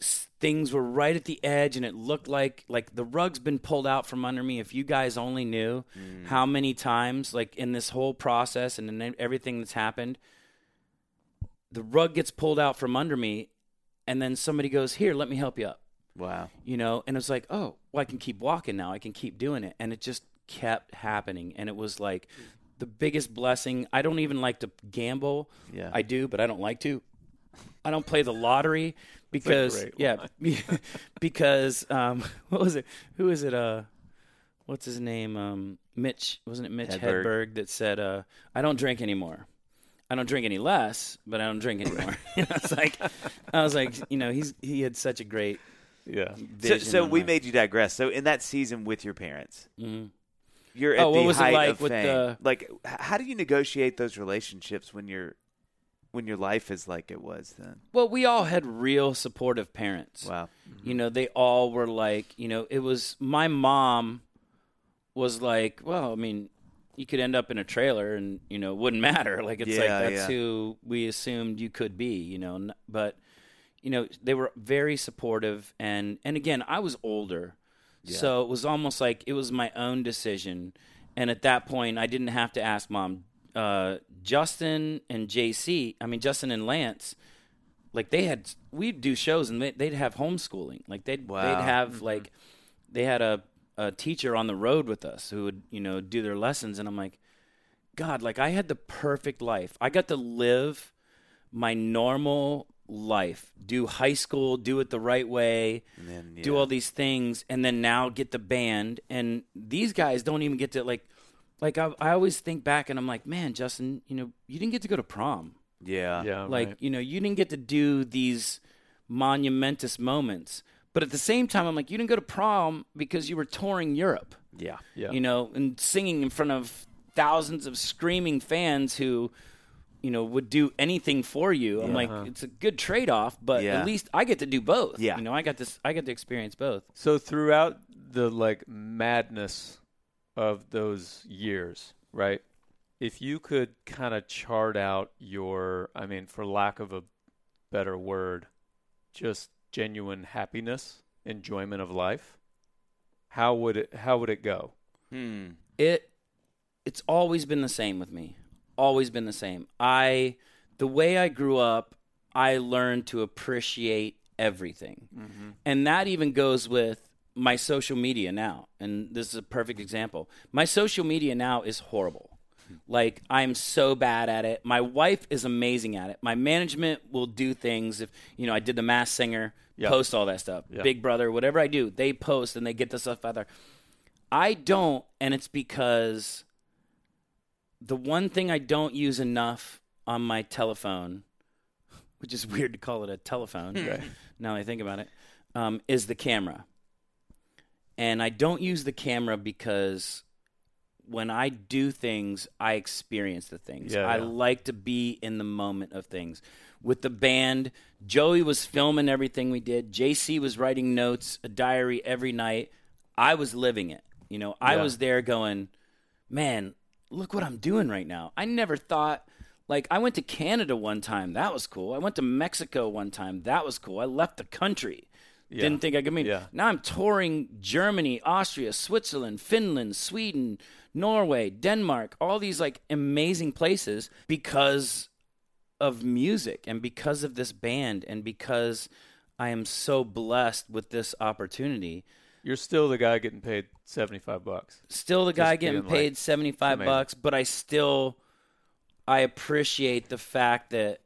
things were right at the edge and it looked like like the rug's been pulled out from under me. If you guys only knew mm. how many times like in this whole process and in everything that's happened the rug gets pulled out from under me and then somebody goes here let me help you up. Wow. you know and it's like oh well i can keep walking now. I can keep doing it. And it just kept happening. And it was like the biggest blessing. I don't even like to gamble. Yeah. i do but i don't like to. I don't play the lottery because yeah because um what was it who is it uh what's his name um mitch wasn't it mitch Hedberg. hedberg, that said uh i don't drink anymore I don't drink any less, but I don't drink anymore. I was like, I was like, you know, he's he had such a great Yeah. So, so we life. made you digress. So in that season with your parents, Mhm. you're at Oh, what the height like of with fame. the- Like, how do you negotiate those relationships when you're when your life is like it was then? Well, we all had real supportive parents. Wow. You know, they all were like, you know, it was my mom was like, well, I mean, you could end up in a trailer and, you know, it wouldn't matter. Like it's like that's yeah. who we assumed you could be, you know, but you know, they were very supportive and and again, I was older. So it was almost like it was my own decision. And at that point, I didn't have to ask mom. Uh, Justin and JC, I mean Justin and Lance, like they had we'd do shows and they, they'd have homeschooling. Like they'd Wow. they'd have like they had a, a teacher on the road with us who would you know do their lessons. And i'm like god like i had the perfect life. I got to live my normal life do high school do it the right way then do all these things and then now get the band. And these guys don't even get to like like I, I always think back and i'm like man justin you know you didn't get to go to prom Yeah. Yeah. like right. you know you didn't get to do these monumentous moments but at the same time i'm like you didn't go to prom because you were touring europe Yeah. Yeah. you know and singing in front of thousands of screaming fans who you know would do anything for you i'm like uh-huh. it's a good trade-off but Yeah. at least i get to do both Yeah. you know i got this i get to experience both So throughout the like madness of those years, right? If you could kind of chart out your, I mean, for lack of a better word, just genuine happiness, enjoyment of life, how would it how would it go? Hmm. it it's always been the same with me always been the same. I the way I grew up, I learned to appreciate everything. And that even goes with my social media now. And this is a perfect example. My social media now is horrible. Like I'm so bad at it. My wife is amazing at it. My management will do things if you know I did the Masked Singer, Yeah. post all that stuff. Yeah. Big Brother, whatever I do, they post and they get the stuff out there. I don't, and it's because the one thing I don't use enough on my telephone, which is weird to call it a telephone now that I think about it, um, is the camera. And I don't use the camera because when I do things, I experience the things. Yeah, I yeah. like to be in the moment of things. With the band, Joey was filming everything we did. JC was writing notes, a diary every night. I was living it. You know, I Yeah. was there going, man, look what I'm doing right now. I never thought, like, I went to Canada one time. That was cool. I went to Mexico one time. That was cool. I left the country. Yeah. Didn't think I could meet. Yeah. Now I'm touring Germany, Austria, Switzerland, Finland, Sweden, Norway, Denmark, all these like amazing places because of music and because of this band and because I am so blessed with this opportunity. You're still the guy getting paid seventy five bucks. Still the guy Just getting like, paid 75 amazing. bucks, but I still I appreciate the fact that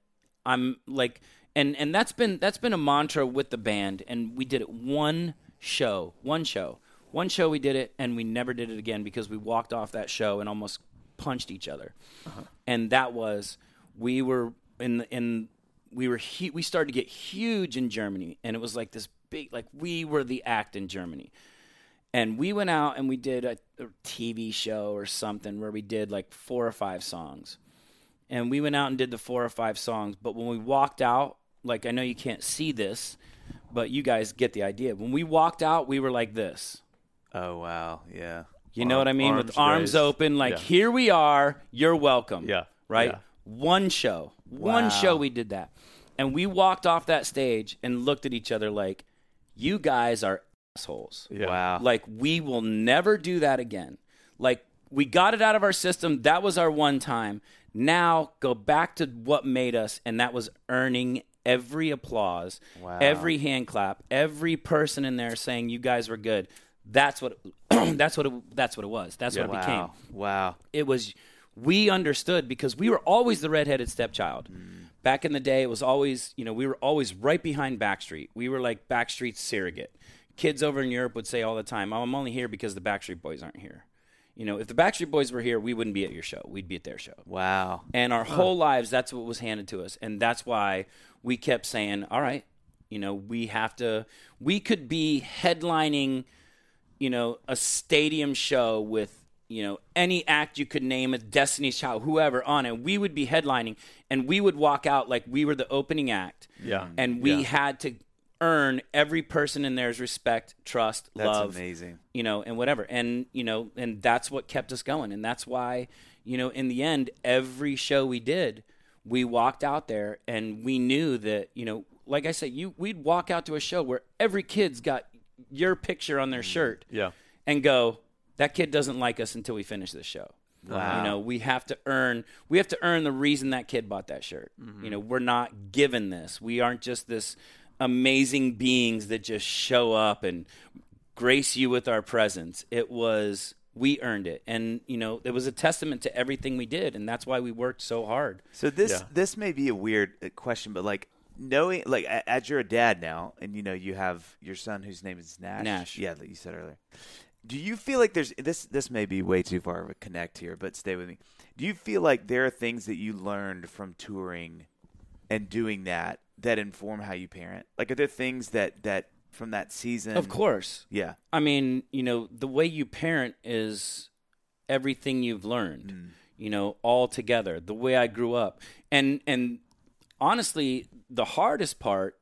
I'm like and and that's been that's been a mantra with the band and we did it one show, one show. One show we did it and we never did it again because we walked off that show and almost punched each other. Uh-huh. And that was we were in in we were hu- we started to get huge in Germany and it was like this big like we were the act in Germany and we went out and we did a, a TV show or something where we did like four or five songs. And we went out and did the four or five songs, but when we walked out, like I know you can't see this, but you guys get the idea. When we walked out, we were like this. Oh wow, yeah. You know what I mean? With Arms arms raised. open, like Yeah. here we are, you're welcome. Yeah, Right? yeah. One show. One show we did that. And we walked off that stage and looked at each other like, you guys are assholes. Yeah. Wow. Like we will never do that again. Like we got it out of our system. That was our one time. Now go back to what made us, and that was earning every applause, Wow. every hand clap, every person in there saying you guys were good. That's what. that's what. It, that's what it was. That's what it became wow. Wow. it was we understood because we were always the redheaded stepchild. Hmm. Back in the day, it was always you know we were always right behind Backstreet. We were like Backstreet's surrogate. Kids over in Europe would say all the time, "Oh, I'm only here because the Backstreet Boys aren't here." You know, if the Backstreet Boys were here, we wouldn't be at your show. We'd be at their show. Wow. And our whole lives, that's what was handed to us. And that's why we kept saying, all right, you know, we have to, we could be headlining, you know, a stadium show with, you know, any act you could name, a Destiny's Child, whoever on it. We would be headlining and we would walk out like we were the opening act. Yeah. And we Yeah. had to earn every person in there's respect, trust, That's love amazing. you know, and whatever. And, you know, and that's what kept us going. And that's why, you know, in the end, every show we did, we walked out there and we knew that, you know, like I said, you we'd walk out to a show where every kid's got your picture on their mm, shirt Yeah. and go, that kid doesn't like us until we finish this show. Wow. You know, we have to earn we have to earn the reason that kid bought that shirt. Mm-hmm. You know, we're not given this. We aren't just this amazing beings that just show up and grace you with our presence. It was we earned it. And, you know, it was a testament to everything we did and that's why we worked so hard. So this Yeah. this may be a weird uh, question, but like knowing like as you're a dad now, and you know you have your son whose name is Nash. Nash. Yeah, that you said earlier. Do you feel like there's this? This may be way too far of a connect here, but stay with me. Do you feel like there are things that you learned from touring and doing that that inform how you parent? Like, are there things that that from that season? Of course. Yeah. I mean, you know, the way you parent is everything you've learned, mm. you know, all together. The way I grew up. And and honestly, the hardest part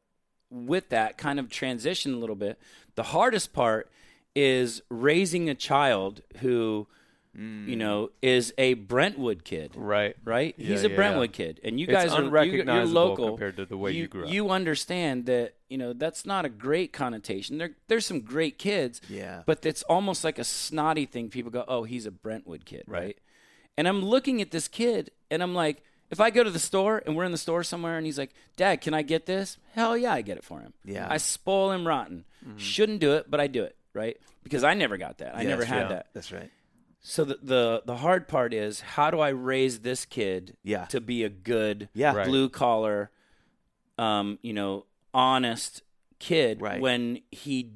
with that kind of transition a little bit, the hardest part is raising a child who you know is a Brentwood kid Right. right? Yeah, He's a yeah, Brentwood yeah. kid, and you It's guys are you, you're local compared to the way you grew up. You understand that you know that's not a great connotation. There, there's some great kids, Yeah. but it's almost like a snotty thing. People go, "Oh, he's a Brentwood kid," right? And I'm looking at this kid and I'm like, if I go to the store and we're in the store somewhere and he's like, Dad, can I get this? Hell yeah, I get it for him. Yeah. I spoil him rotten. Mm-hmm. Shouldn't do it, but I do it, right? Because I never got that. I never had right. that. That's right. So the, the the hard part is how do I raise this kid Yeah. to be a good Yeah. Right. blue collar, um, you know, honest kid Right. when he's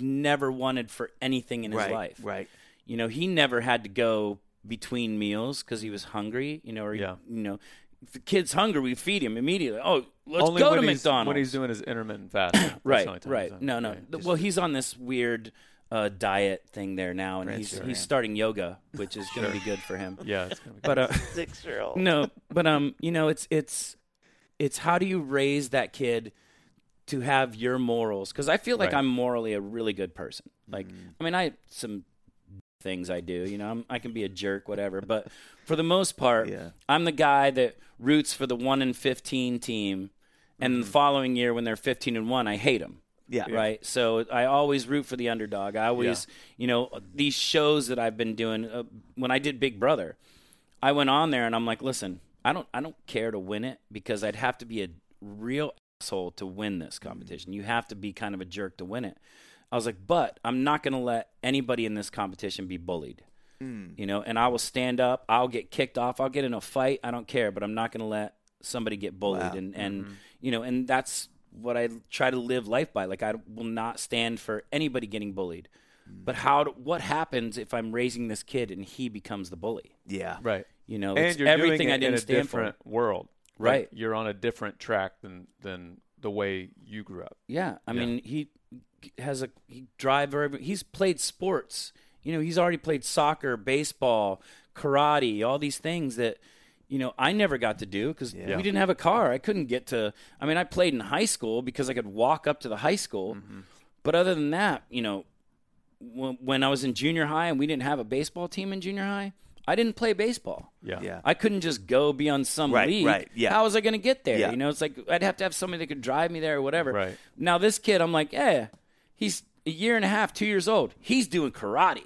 never wanted for anything in his right. life. Right. You know, he never had to go between meals because he was hungry. You know, or he- Yeah. you know, if the kid's hungry, we feed him immediately. Oh, let's Only go when to he's, McDonald's. when he's doing his intermittent fasting. Right, right. No, no. right. Well, he's on this weird uh, diet thing there now, and he's he's yeah. starting yoga, which is going to be good for him. Yeah, it's gonna be But uh, Six year old. no, but um, you know, it's it's it's how do you raise that kid to have your morals? Because I feel like Right. I'm morally a really good person. Like, Mm-hmm. I mean, I some things I do. You know, I'm, I can be a jerk, whatever. But for the most part, Yeah. I'm the guy that roots for the one in fifteen team, and the following year when they're fifteen and one, I hate them Yeah. right? So I always root for the underdog. I always, you know, these shows that I've been doing. Uh, when I did Big Brother, I went on there and I'm like, listen, I don't, I don't care to win it because I'd have to be a real asshole to win this competition. You have to be kind of a jerk to win it. I was like, but I'm not going to let anybody in this competition be bullied. You know, and I will stand up. I'll get kicked off. I'll get in a fight. I don't care, but I'm not going to let somebody get bullied. Wow. And and you know, and that's what I try to live life by. Like I will not stand for anybody getting bullied. But mm. how? Do, what happens if I'm raising this kid and he becomes the bully? Yeah. right. You know, And it's you're everything doing it I didn't in a stand different for. world. Right. Like, you're on a different track than than the way you grew up. Yeah, I Yeah. mean, he has a he drive wherever he's played sports. You know, he's already played soccer, baseball, karate, all these things that you know I never got to do because Yeah. we didn't have a car. I couldn't get to. I mean, I played in high school because I could walk up to the high school. Mm-hmm. But other than that, you know, when, when I was in junior high and we didn't have a baseball team in junior high, I didn't play baseball. Yeah. Yeah. I couldn't just go be on some Right, league. right, yeah. How was I going to get there? Yeah. You know, it's like I'd have to have somebody that could drive me there or whatever. Right. Now this kid, I'm like, yeah, he's a year and a half, two years old. He's doing karate.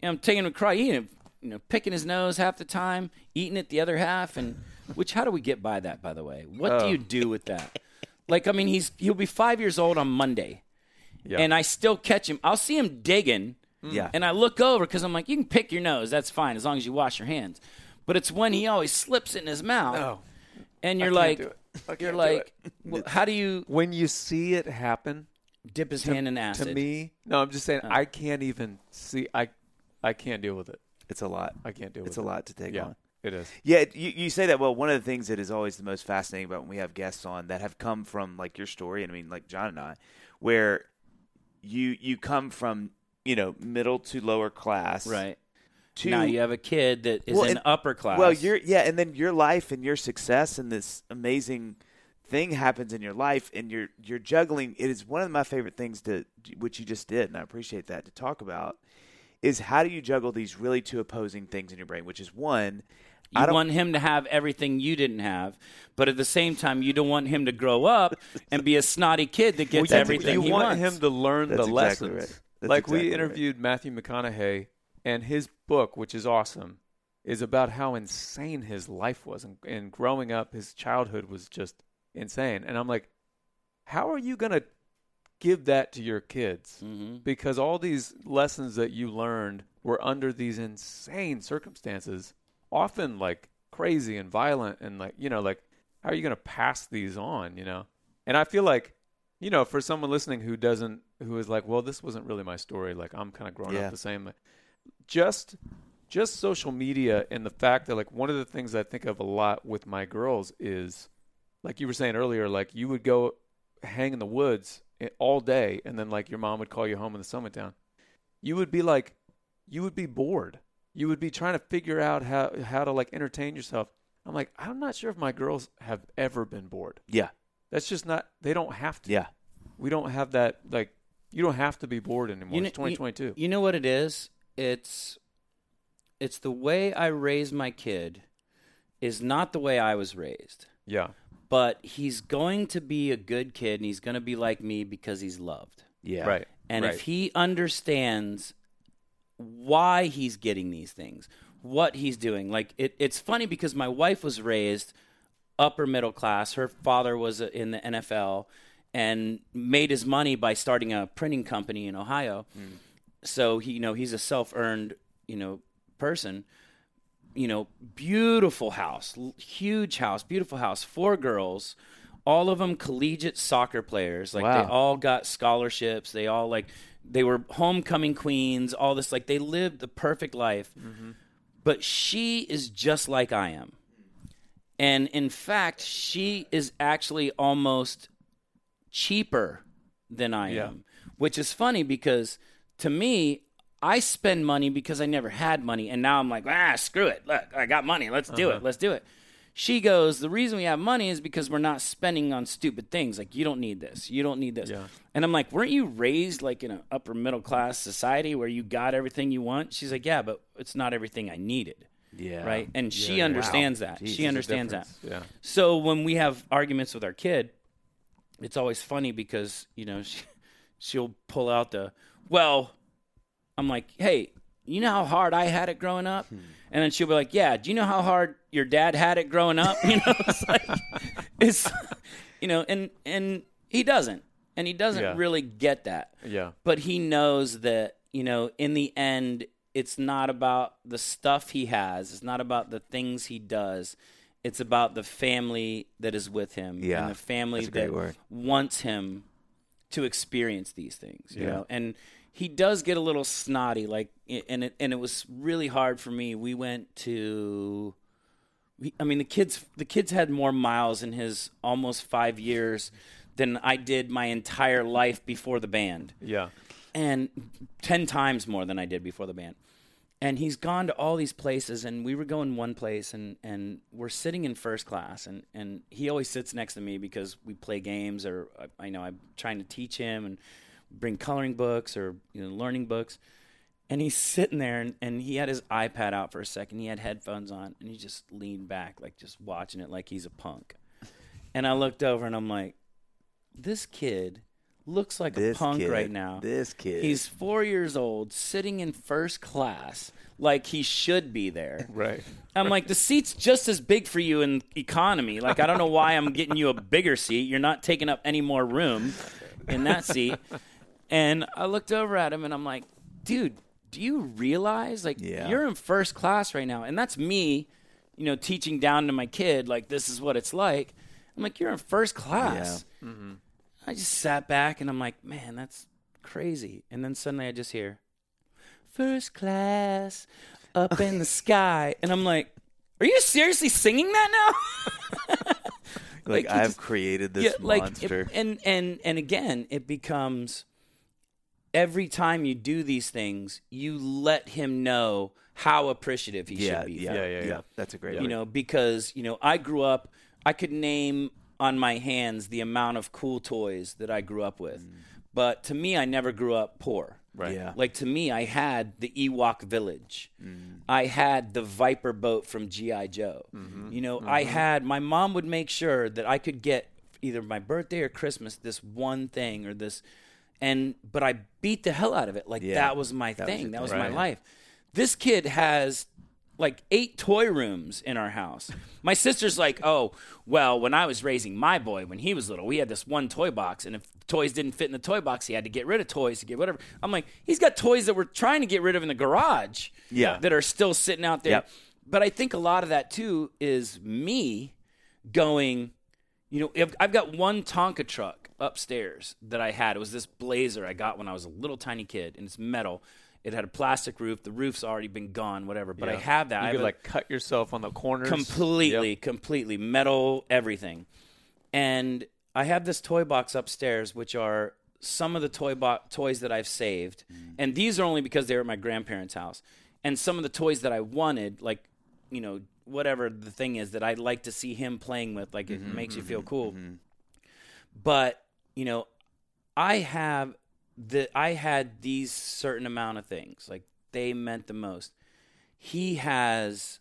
And I'm taking him to karate, eating, you know, picking his nose half the time, eating it the other half, and which how do we get by that? By the way, what Oh. do you oh. do with that? Like, I mean, he's he'll be five years old on Monday, Yeah. and I still catch him. I'll see him digging. Hmm. Yeah. And I look over because I'm like, you can pick your nose. That's fine as long as you wash your hands. But it's when he always slips it in his mouth. No. And you're like, do it. I you're like, well, how do you when you see it happen dip his to, hand in acid? to me, no, I'm just saying I can't even see. I I can't deal with it. It's a lot. I can't do it. It's a it. lot to take Yeah, on. it is. Yeah, you, you say that. Well, one of the things that is always the most fascinating about when we have guests on that have come from like your story, and I mean like John and I, where you you come from you know middle to lower class, right. To now you have a kid that is Well, in and- upper class. well, you're yeah, and then your life and your success and this amazing thing happens in your life, and you're you're juggling. It is one of my favorite things to which you just did, and I appreciate that to talk about. Is how do you juggle these really two opposing things in your brain? Which is one, You I don't want him to have everything you didn't have, but at the same time, you don't want him to grow up and be a snotty kid that gets Well, everything you he want wants. him to learn That's the exactly lessons. right. That's like exactly we right. interviewed Matthew McConaughey, and his book, which is awesome, is about how insane his life was, and, and growing up, his childhood was just insane. And I'm like, how are you gonna give that to your kids? Mhm. Because all these lessons that you learned were under these insane circumstances, often like crazy and violent, and like you know, like how are you gonna pass these on? You know, and I feel like you know, for someone listening who doesn't, who is like, well, this wasn't really my story. Like, I'm kind of growing Yeah. up the same. Just, just social media and the fact that, like, one of the things I think of a lot with my girls is, like you were saying earlier, like you would go hang in the woods all day, and then like your mom would call you home and the sun went down. You would be like, you would be bored. You would be trying to figure out how how to like entertain yourself. I'm like, I'm not sure if my girls have ever been bored. yeah, That's just not. They don't have to. yeah, We don't have that. Like, you don't have to be bored anymore. You kn- it's 2022. You know what it is? It's it's the way I raise my kid is not the way I was raised. yeah. But he's going to be a good kid and he's going to be like me because he's loved. yeah, Right. And right. if he understands why he's getting these things, what he's doing. Like it, it's funny because my wife was raised upper middle class. Her father was in the NFL and made his money by starting a printing company in Ohio. Mm. So he, you know, he's a self-earned, you know, person. You know, beautiful house, huge house, beautiful house, four girls, all of them collegiate soccer players. Like they all got scholarships. They all like they were homecoming queens. All this like they lived the perfect life. Mm-hmm. But she is just like I am. And in fact, she is actually almost cheaper than I Yeah. am, which is funny because to me, I spend money because I never had money. And now I'm like, ah, screw it. Look, I got money. Let's do Uh-huh. it. Let's do it. She goes, the reason we have money is because we're not spending on stupid things. Like, you don't need this. You don't need this. Yeah. And I'm like, weren't you raised like in an upper middle class society where you got everything you want? She's like, yeah, but it's not everything I needed. Yeah. Right. And she yeah. understands that. Jeez, she understands that. Yeah. So when we have arguments with our kid, it's always funny because you know she, she'll pull out the well. I'm like, hey, you know how hard I had it growing up, Hmm. and then she'll be like, yeah. Do you know how hard your dad had it growing up? You know, it's like it's you know, and and he doesn't, and he doesn't Yeah. really get that Yeah. but he knows that you know in the end it's not about the stuff he has it's not about the things he does it's about the family that is with him Yeah, and the family that's a great that word. wants him to experience these things you Yeah. know and he does get a little snotty like and it and it was really hard for me we went to I mean the kids the kids had more miles in his almost 5 years than I did my entire life before the band Yeah. and 10 times more than I did before the band. And he's gone to all these places and we were going one place and and we're sitting in first class and and he always sits next to me because we play games or I, I know I'm trying to teach him and bring coloring books or you know learning books. And he's sitting there and, and he had his iPad out for a second. He had headphones on and he just leaned back like just watching it like he's a punk. And I looked over and I'm like this kid looks like This a punk kid, right now. This kid. He's four years old, sitting in first class, like he should be there. Right. I'm like, the seat's just as big for you in economy. Like, I don't know why I'm getting you a bigger seat. You're not taking up any more room in that seat. And I looked over at him and I'm like, dude, do you realize like Yeah. you're in first class right now? And that's me, you know, teaching down to my kid, like, this is what it's like. I'm like, you're in first class. Mm-hmm. I just sat back and I'm like, man, that's crazy. And then suddenly I just hear, first class up in the sky. And I'm like, are you seriously singing that now? like, like, I've just- created this yeah, like, it- monster. and, and, and again, it becomes every time you do these things, you let him know how appreciative he yeah, should be. yeah, Yeah, yeah, yeah, yeah. That's a great. you word. know because you know i grew up i could name on my hands the amount of cool toys that i grew up with mm. but to me i never grew up poor Right. Yeah. like to me i had the ewok village mm. i had the viper boat from gi joe mm-hmm. you know i mm-hmm. had my mom would make sure that i could get either my birthday or christmas this one thing or this and but i beat the hell out of it like Yeah. that was my That was thing that was my Right. life this kid has like eight toy rooms in our house. My sister's like, oh, well, when I was raising my boy when he was little, we had this one toy box, and if toys didn't fit in the toy box, he had to get rid of toys to get whatever. I'm like, he's got toys that we're trying to get rid of in the garage, Yeah. that are still sitting out there. Yep. But I think a lot of that too is me going, you know, I've- I've got one Tonka truck upstairs that I had. It was this Blazer I got when I was a little tiny kid, and it's metal. It had a plastic roof. The roof's already been gone, whatever. But I Yeah. have that. I You have could a- like cut yourself on the corners. completely, Yep. completely metal, everything. And I have this toy box upstairs, which are some of the toy bo- toys that I've saved, mm. and these are only because they were at my grandparents' house. And some of the toys that I wanted, like you know, whatever the thing is that I'd like to see him playing with, like it mm-hmm, makes you feel mm-hmm, cool. Mm-hmm. But you know, I have the I had these certain amount of things, like they meant the most. He has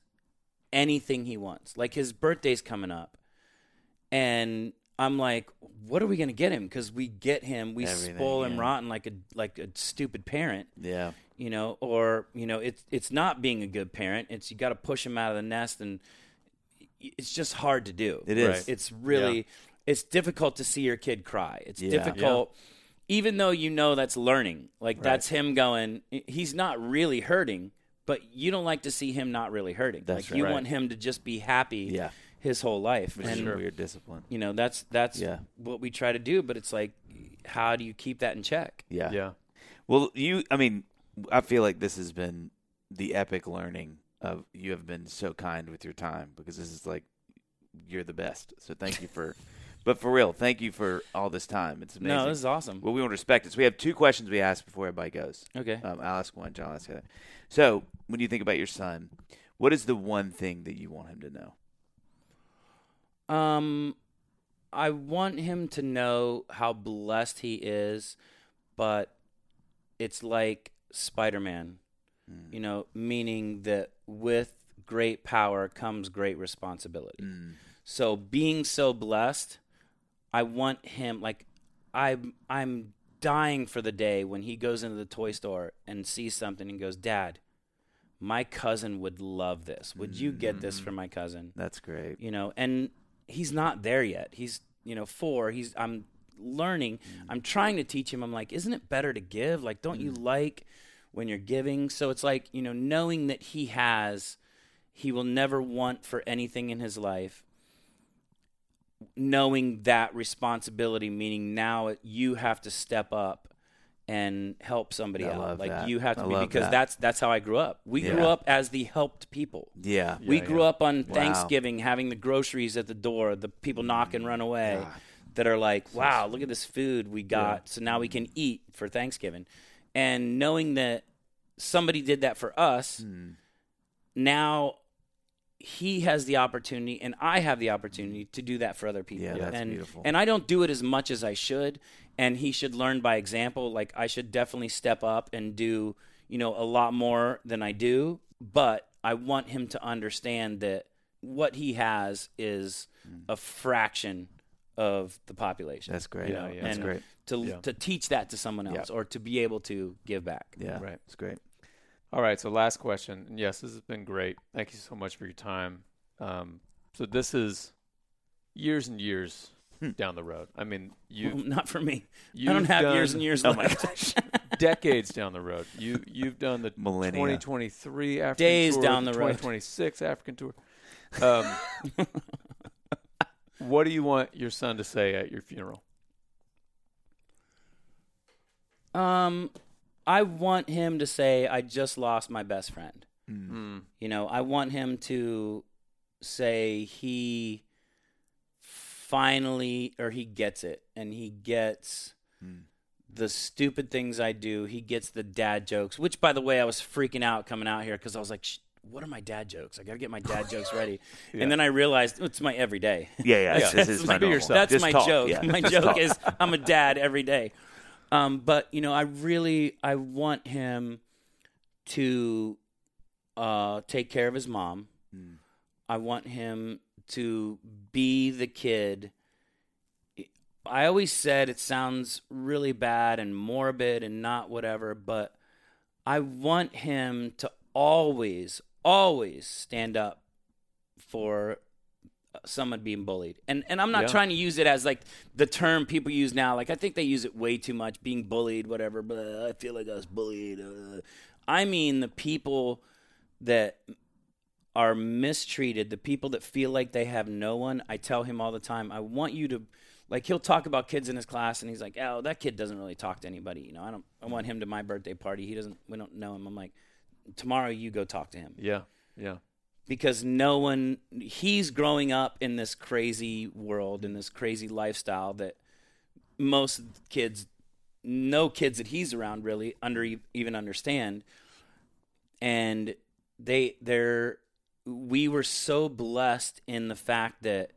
anything he wants. Like his birthday's coming up, and I'm like, what are we gonna get him? Because we get him, we Everything, spoil him yeah. rotten like a like a stupid parent. yeah. you know, or you know, it's it's not being a good parent. It's you got to push him out of the nest, and it's just hard to do. It is. It's really it's difficult to see your kid cry. It's Yeah. difficult. Even though you know that's learning, like that's him going. He's not really hurting, but you don't like to see him not really hurting. That's like you want him to just be happy Yeah. his whole life. Which and is weird discipline. you know that's that's Yeah. what we try to do. But it's like, how do you keep that in check? Yeah. Yeah. Well, you, I mean, I feel like this has been the epic learning of you have been so kind with your time because this is like you're the best. So thank you for, but for real, thank you for all this time. It's amazing. No, this is awesome. well, we want to respect it. So we have two questions we ask before everybody goes. Okay. Um, I'll ask one, John, I'll ask the other. So when you think about your son, what is the one thing that you want him to know? Um, I want him to know how blessed he is, but it's like Spider Man, Mm. you know, meaning that with great power comes great responsibility. Mm. So being so blessed, I want him like I'm I'm dying for the day when he goes into the toy store and sees something and goes, "Dad, my cousin would love this. Would you get this for mm. my cousin?" That's great. you know and he's not there yet. He's you know four. He's i'm learning. Mm. I'm trying to teach him. I'm like isn't it better to give? Like don't you mm. like when you're giving? So it's like you know knowing that he has he will never want for anything in his life knowing that responsibility meaning now you have to step up and help somebody I out like that. you have to I be because that. that's that's how i grew up we grew up as the helped people Yeah. we Yeah, grew yeah. up on Wow. Thanksgiving having the groceries at the door, the people knock and run away God. that are like, wow, look at this food we got. So now we can eat for Thanksgiving. And knowing that somebody did that for us, Mm. now he has the opportunity and I have the opportunity to do that for other people. Yeah, that's and, beautiful. And I don't do it as much as I should. And he should learn by example. Like I should definitely step up and do, you know, a lot more than I do. But I want him to understand that what he has is mm. a fraction of the population. That's great. Yeah, yeah. That's and great. To, Yeah. to teach that to someone else or to be able to give back. Yeah. Right. It's great. All right. So last question. And yes, this has been great. Thank you so much for your time. Um, so this is years and years Hmm. down the road. I mean, you Not for me. I don't have done years and years Oh my gosh, decades down the road. You you've done the Millennia. 2023 African Days tour, down the road. 2026 African tour. Um, what do you want your son to say at your funeral? Um, I want him to say, "I just lost my best friend." Mm. Mm. You know, I want him to say he finally or he gets it and he gets Mm. the stupid things I do. He gets the dad jokes, which by the way, I was freaking out coming out here cuz I was like, what are my dad jokes? I got to get my dad jokes ready. Yeah. And then I realized oh, it's my everyday. Yeah, yeah. This, this is That's my my- yourself. That's Just my talk. joke. Yeah, My joke talk. is I'm a dad every day. Um, but you know, I really I want him to uh, take care of his mom. Mm. I want him to be the kid. I always said it sounds really bad and morbid and not whatever, but I want him to always, always stand up for someone being bullied. And and I'm not Yeah. trying to use it as like the term people use now. Like I think they use it way too much, being bullied, whatever. But I feel like I was bullied. Uh. I mean the people that are mistreated, the people that feel like they have no one. I tell him all the time, I want you to like he'll talk about kids in his class and he's like, "Oh, that kid doesn't really talk to anybody." You know, I don't I want him to my birthday party. He doesn't we don't know him. I'm like, "Tomorrow you go talk to him." Yeah, yeah, because no one he's growing up in this crazy world in this crazy lifestyle that most kids no kids that he's around really under even understand. And they they're we were so blessed in the fact that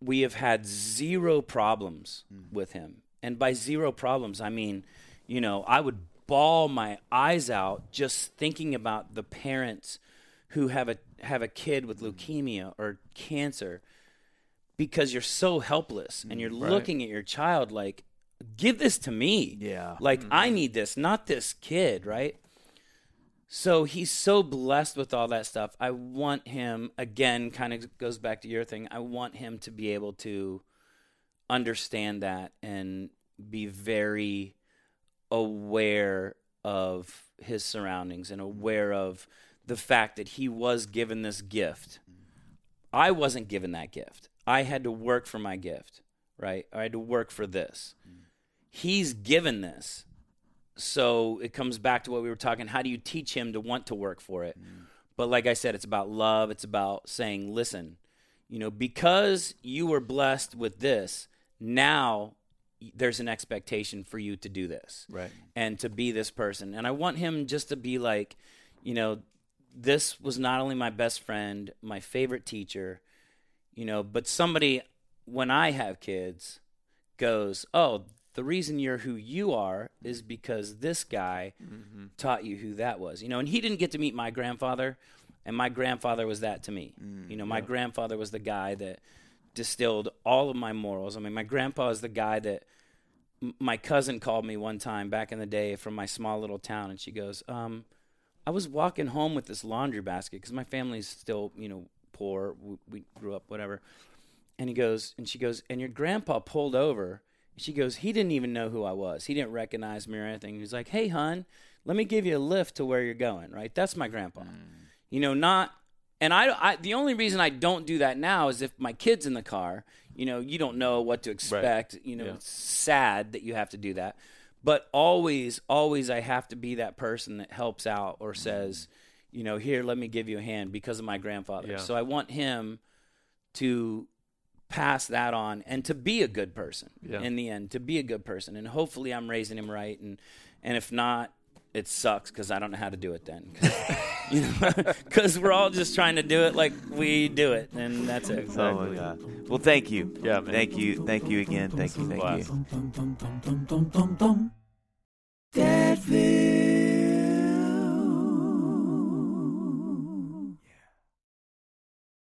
we have had zero problems mm. with him. And by zero problems i mean you know i would bawl my eyes out just thinking about the parents who have a have a kid with mm-hmm. leukemia or cancer because you're so helpless and mm, you're right. looking at your child like give this to me. Yeah. Like I mm-hmm. need this, not this kid, right? So he's so blessed with all that stuff. I want him again kind of goes back to your thing. I want him to be able to understand that and be very aware of his surroundings and aware of the fact that he was given this gift. I wasn't given that gift. I had to work for my gift, right? I had to work for this. He's given this. So it comes back to what we were talking. How do you teach him to want to work for it? But like I said, it's about love. It's about saying, listen, you know, because you were blessed with this, now there's an expectation for you to do this Right. and to be this person. And I want him just to be like, you know, this was not only my best friend, my favorite teacher, you know, but somebody when I have kids goes, "Oh, the reason you're who you are is because this guy taught you who that was." You know, and he didn't get to meet my grandfather, and my grandfather was that to me. you know, my grandfather was the guy that distilled all of my morals. I mean, my grandpa is the guy that m- my cousin called me one time back in the day from my small little town, and she goes, um, "I was walking home with this laundry basket because my family's still, you know, poor. We, we grew up, whatever." And he goes, and she goes, and your grandpa pulled over. And she goes, he didn't even know who I was. He didn't recognize me or anything. He's like, "Hey, hon, let me give you a lift to where you're going." Right? That's my grandpa. Mm. You know, not. And I, I, the only reason I don't do that now is if my kid's in the car. You know, you don't know what to expect. You know, Yeah. it's sad that you have to do that. But always, always, I have to be that person that helps out or mm-hmm. says, you know, here, let me give you a hand because of my grandfather. Yeah. So I want him to pass that on and to be a good person Yeah. in the end, to be a good person. And hopefully I'm raising him right. And, and if not, it sucks because I don't know how to do it then. 'Cause, you know, because we're all just trying to do it like we do it, and that's it. Oh my God. Well, thank you. Yeah, man. Thank you. Thank you again. Thank you. was a Thank blast. you. Deadfish.